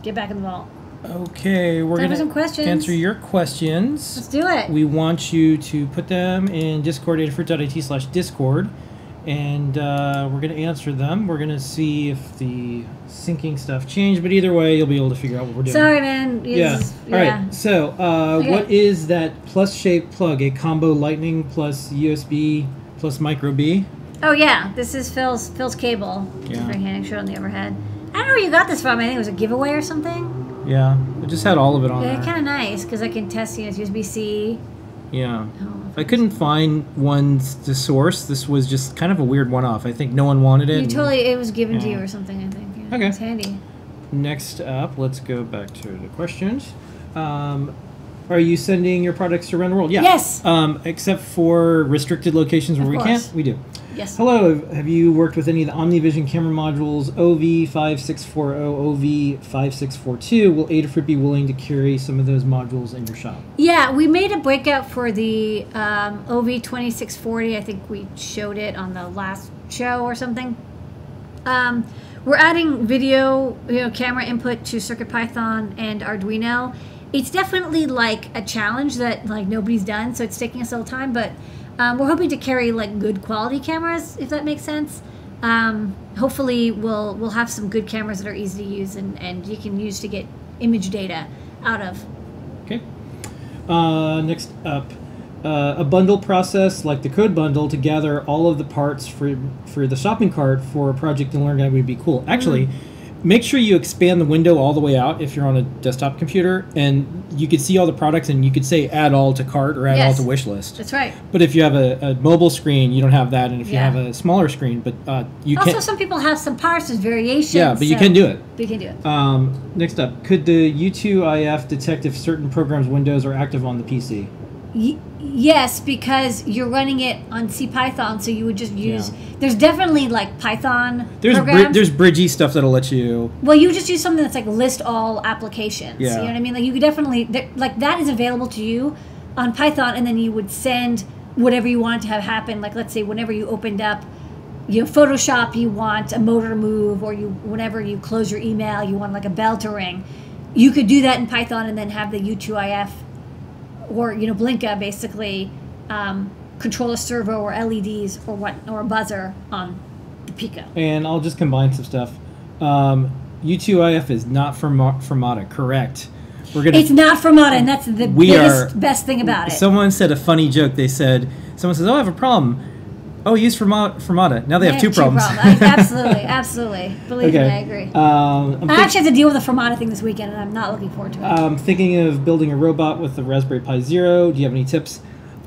Get back in the vault. Okay, we're Time gonna some questions. answer your questions. Let's do it. We want you to put them in discord adafruit.it slash discord and uh, we're going to answer them. We're going to see if the syncing stuff changed, but either way, you'll be able to figure out what we're doing. Sorry, man. Yeah. It's- All right. So, uh, Okay. what is that plus shape plug? A combo Lightning plus USB plus micro B? Oh yeah, this is Phil's Phil's cable. Yeah. Very handy. On the overhead. I don't know where you got this from. I think it was a giveaway or something. Yeah. It just had all of it on Yeah, there. kind of nice because I can test. You know, it's USB C. Yeah. Oh, I couldn't find one to source. This was just kind of a weird one-off. I think no one wanted it. You totally. It was given to you or something. I think. Yeah, Okay. It's handy. Next up, let's go back to the questions. Um, are you sending your products around the world? Yeah. Yes. Um, except for restricted locations where Of we course. can't, we do. Yes. Hello, have you worked with any of the OmniVision camera modules OV5640, OV5642? Will Adafruit be willing to carry some of those modules in your shop? Yeah, we made a breakout for the um, OV2640. I think we showed it on the last show or something. Um, we're adding video, you know, camera input to CircuitPython and Arduino. It's definitely like a challenge that like nobody's done, so it's taking us a little time. But um, we're hoping to carry like good quality cameras, if that makes sense. Um, hopefully, we'll we'll have some good cameras that are easy to use and, and you can use to get image data out of. Okay. Uh, next up, uh, a bundle process like the code bundle to gather all of the parts for for the shopping cart for a project and learn guide would be cool. Actually, make sure you expand the window all the way out if you're on a desktop computer, and you could see all the products, and you could say add all to cart or add Yes. all to wish list. That's right. But if you have a, a mobile screen, you don't have that, and if Yeah. you have a smaller screen, but uh, you Also, can. Also some people have some parts parsers variations. Yeah, but you can do it. We can do it. Um, next up, could the U2IF detect if certain programs' windows are active on the PC? Y- yes, because you're running it on C Python, so you would just use. Yeah. There's definitely like Python There's bri- there's bridgey stuff that'll let you. well, you just use something that's like list all applications. Yeah. You know what I mean? Like you could definitely like that is available to you on Python, and then you would send whatever you want to have happen. Like let's say whenever you opened up. You know, Photoshop, you want a motor to move, or you whenever you close your email, you want like a bell to ring. You could do that in Python and then have the U2IF or you know Blinka basically um, control a servo or LEDs or what or a buzzer on the Pico. And I'll just combine some stuff. Um, U2IF is not for Mo- Firmata, correct? We're gonna. It's not Firmata, and that's the biggest are- best thing about it. Someone said a funny joke. They said, "Someone says, oh, I have a problem. Oh, use. Firmata. Now they have Yeah, two problems." I- absolutely, absolutely. Believe me, I agree. Um, think- actually have to deal with the Firmata thing this weekend, and I'm not looking forward to it. I'm thinking of building a robot with the Raspberry Pi Zero. Do you have any tips?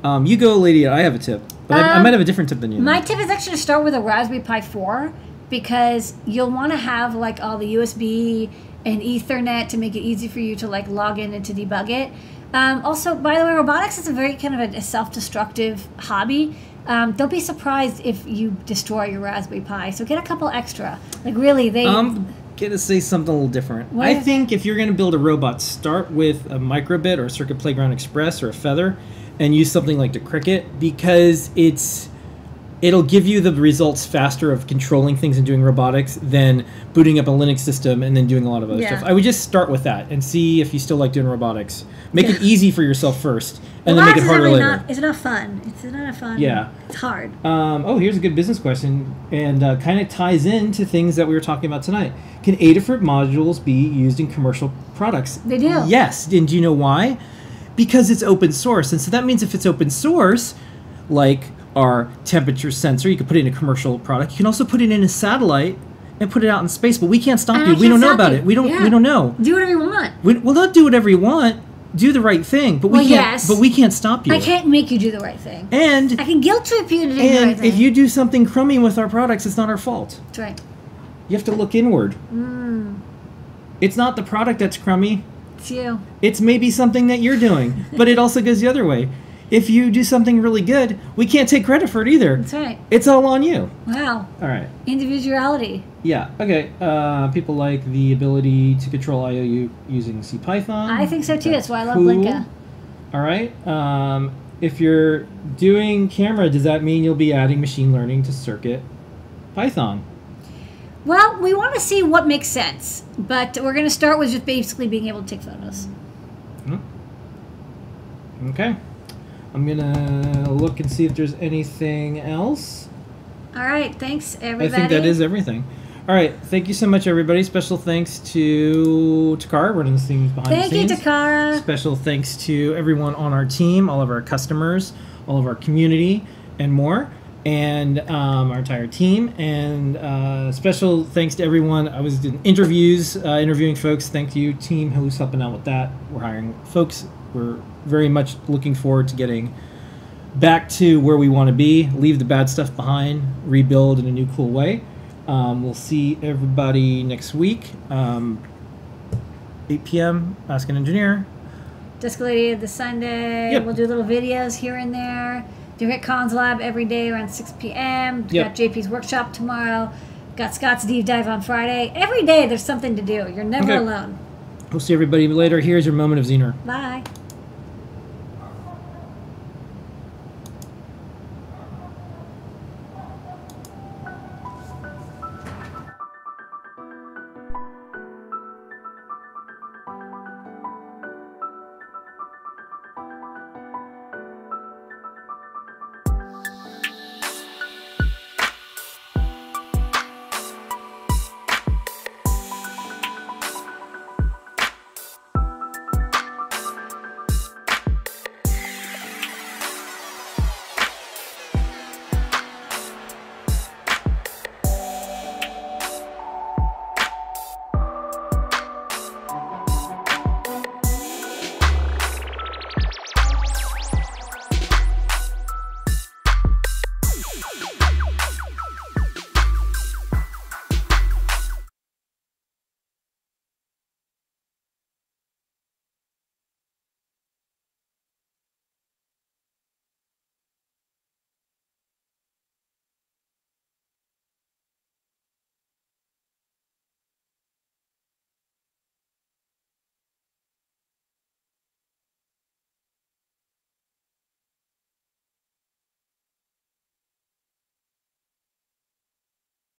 Um, you go, lady. I have a tip, but I, I Um, might have a different tip than you. My tip is actually to start with a Raspberry Pi 4 because you'll want to have like all the USB and Ethernet to make it easy for you to like log in and to debug it. Um, also, by the way, robotics is a very kind of a, a self-destructive hobby. Um, don't be surprised if you destroy your Raspberry Pi. So get a couple extra. Like really, they Um, gonna say something a little different. What I think if you're gonna build a robot, start with a microbit or a Circuit Playground Express or a Feather, and use something like the Crickit because it's it'll give you the results faster of controlling things and doing robotics than booting up a Linux system and then doing a lot of other Yeah. stuff. I would just start with that and see if you still like doing robotics. Make it easy for yourself first, and then make it harder really later. Not, it's not fun. It's not fun. Yeah. It's hard. Um, oh, here's a good business question, and uh, kind of ties into things that we were talking about tonight. Can Adafruit modules be used in commercial products? They do. Yes, and do you know why? Because it's open source, and so that means if it's open source, like our temperature sensor, you can put it in a commercial product. You can also put it in a satellite and put it out in space, but we can't stop And you. I We can't don't know about you. it. We don't. Yeah. We don't know. Do whatever you want. We, we'll not do whatever you want. Do the right thing, but we Well, can't. yes. But we can't stop you. I can't make you do the right thing. And I can guilt trip you to do the and right thing. if you do something crummy with our products, it's not our fault. That's right. You have to look inward. Mm. It's not the product that's crummy. It's you. It's maybe something that you're doing, but it also goes the other way. If you do something really good, we can't take credit for it either. That's right. It's all on you. Wow. All right. Individuality. Yeah. Okay. Uh, people like the ability to control IOU using CPython. I think so too. That's why I love cool. Blinka. All right. Um, if you're doing camera, does that mean you'll be adding machine learning to Circuit Python? Well, we want to see what makes sense, but we're going to start with just basically being able to take photos. Okay. I'm gonna look and see if there's anything else. All right. Thanks, everybody. I think that is everything. All right. Thank you so much, everybody. Special thanks to Takara running this thing behind Thank the you. Takara. Special thanks to everyone on our team, all of our customers, all of our community, and more, and um, our entire team. And uh, special thanks to everyone. I was doing interviews, uh, interviewing folks. Thank you, team, who's helping out with that. We're hiring folks. We're very much looking forward to getting back to where we want to be, leave the bad stuff behind, rebuild in a new, cool way. Um, we'll see everybody next week. Um, 8 p.m. Ask an Engineer. Disco Lady of the Sunday. Yep. We'll do little videos here and there. Do at Cons Lab every day around 6 p.m. Yep. Got JP's workshop tomorrow. Got Scott's deep dive on Friday. Every day there's something to do. You're never Okay. alone. We'll see everybody later. Here's your moment of Zener. Bye.